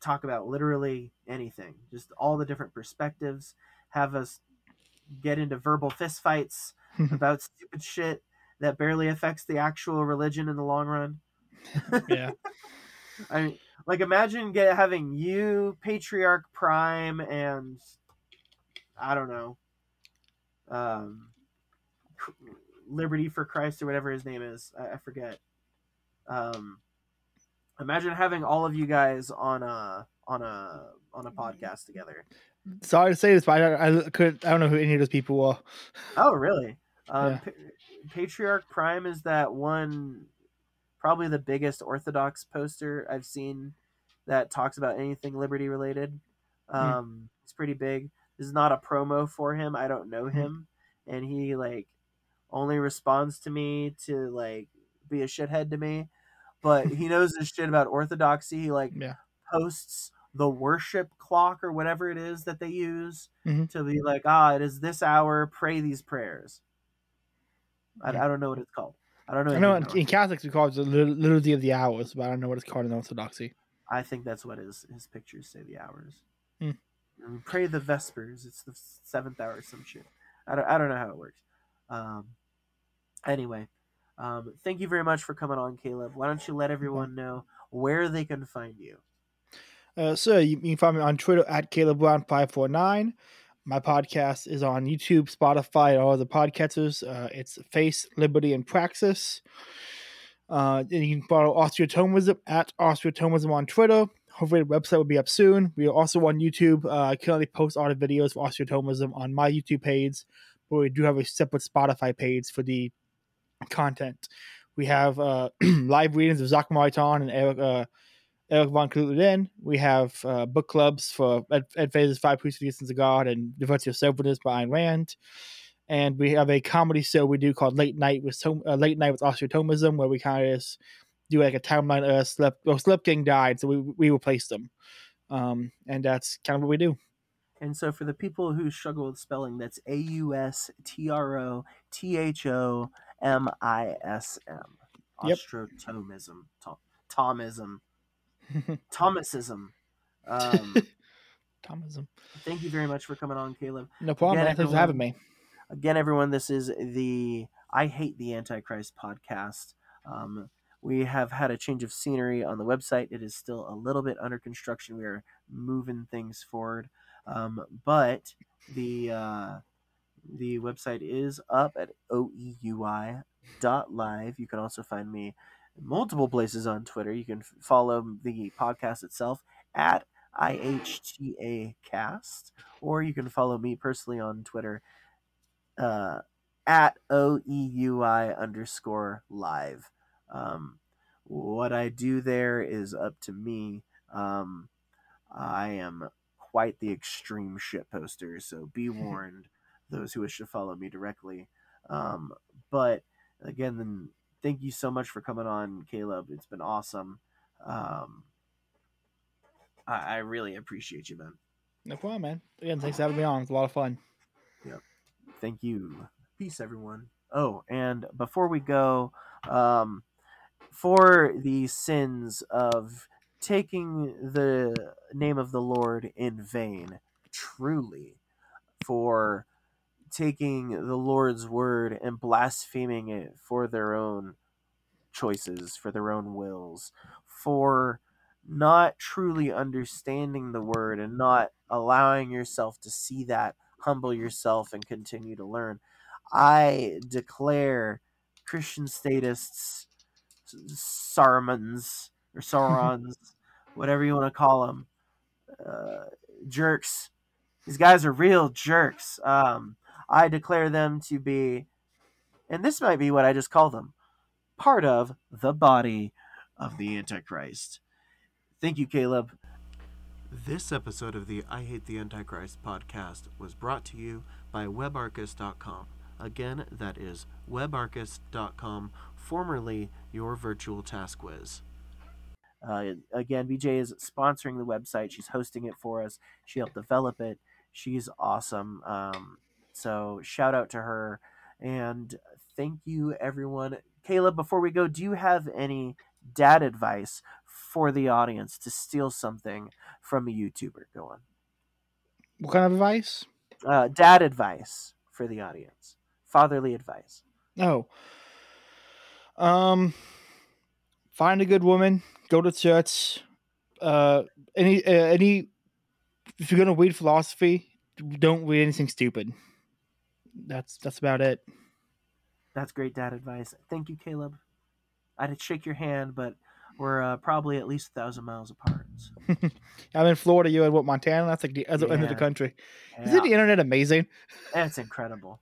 to talk about literally anything, just all the different perspectives. Have us get into verbal fistfights about stupid shit that barely affects the actual religion in the long run. yeah. I mean, like imagine get having you, Patriarch Prime, and I don't know, um, Liberty for Christ or whatever his name is. I, I forget. Um, imagine having all of you guys on a on a on a podcast together. Sorry to say this, but I, I could I don't know who any of those people were. Oh, really? Um, Yeah. Pa- Patriarch Prime is that one probably the biggest Orthodox poster I've seen that talks about anything liberty related. Um, It's pretty big. This is not a promo for him. I don't know him, and he like only responds to me to like be a shithead to me, but he knows his shit about orthodoxy. He like Yeah. posts the worship clock or whatever it is that they use Mhm. to be like, ah, it is this hour. Pray these prayers. I, Yeah. I don't know what it's called. I don't know. I know in, in Catholics we call it the lit- liturgy of the hours, but I don't know what it's called in Orthodoxy. I think that's what his his pictures say. The hours. And pray the vespers. It's the seventh hour. or Some shit. I don't. I don't know how it works. Um. Anyway, um, thank you very much for coming on, Caleb. Why don't you let everyone know where they can find you? Uh, so you, you can find me on Twitter at Caleb Brown five four nine. My podcast is on YouTube, Spotify, and all the podcatchers. Uh, it's Faith, Liberty, and Praxis. Uh, and you can follow Austro-Thomism at Austro-Thomism on Twitter. Hopefully, the website will be up soon. We are also on YouTube. Uh, I currently post all the videos for Austro-Thomism on my YouTube page, but we do have a separate Spotify page for the content. We have uh, live readings of Jacques Maritain and Eric. Uh, Erik von Kuehnelt-Leddihn. We have uh, book clubs for Ed, Ed Feser's Five Proofs of the Existence of God and The Virtue of Selfishness by Ayn Rand. And we have a comedy show we do called Late Night with Tom- uh, Late Night with Austro-Thomism, where we kind of just do like a timeline. Uh, Slip, well, Slip King died, so we we replaced them, um, and that's kind of what we do. And so, for the people who struggle with spelling, that's A U S T R O T H O M I S M. Austro-Thomism. Tom- Thomism. Thomasism. Um, Thomism. thank you very much for coming on, Caleb. No problem. Again. Thanks for having me. Again, everyone, this is the I Hate the Antichrist podcast. Um, we have had a change of scenery on the website. It is still a little bit under construction. We are moving things forward, um, but the uh, the website is up at oeui dot live. You can also find me multiple places on Twitter. You can follow the podcast itself at IHTA Cast, or you can follow me personally on Twitter uh, at OEUI underscore live. Um, what I do there is up to me. Um, I am quite the extreme shit poster, so be warned, those who wish to follow me directly. Um, but again, then thank you so much for coming on, Caleb. It's been awesome. Um, I, I really appreciate you, man. No problem, man. Again, thanks for having me on. It's a lot of fun. Yep. Thank you. Peace, everyone. Oh, and before we go, um, for the sins of taking the name of the Lord in vain, truly, for taking the Lord's word and blaspheming it for their own choices, for their own wills, for not truly understanding the word and not allowing yourself to see that, humble yourself, and continue to learn. I declare Christian statists, Sarumans, or Saurons, whatever you want to call them, uh, jerks. These guys are real jerks. Um, I declare them to be, and this might be what I just call them, part of the body of the Antichrist. Thank you, Caleb. This episode of the I Hate the Antichrist podcast was brought to you by webarchist.com. Again, that is webarchist.com, formerly your virtual task whiz. Uh, again, BJ is sponsoring the website. She's hosting it for us. She helped develop it. She's awesome. Um, so shout out to her. And thank you, everyone. Caleb, before we go, do you have any dad advice for the audience to steal something from a YouTuber? Go on. What kind of advice? Uh, dad advice for the audience. Fatherly advice. Oh. Um find a good woman, go to church. Uh any uh, any if you're going to read philosophy, don't read anything stupid. That's that's about it. That's great dad advice. Thank you, Caleb. I'd shake your hand, but we're uh, probably at least a thousand miles apart. So, I'm in Florida, you in what Montana? That's like the other end of the country. yeah, Isn't the internet amazing? That's incredible.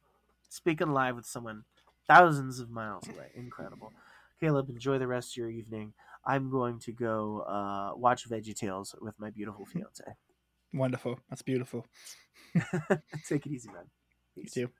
Speaking live with someone thousands of miles away. Incredible. Caleb, enjoy the rest of your evening. I'm going to go uh, watch VeggieTales with my beautiful fiance. Wonderful. That's beautiful. Take it easy, man. You too.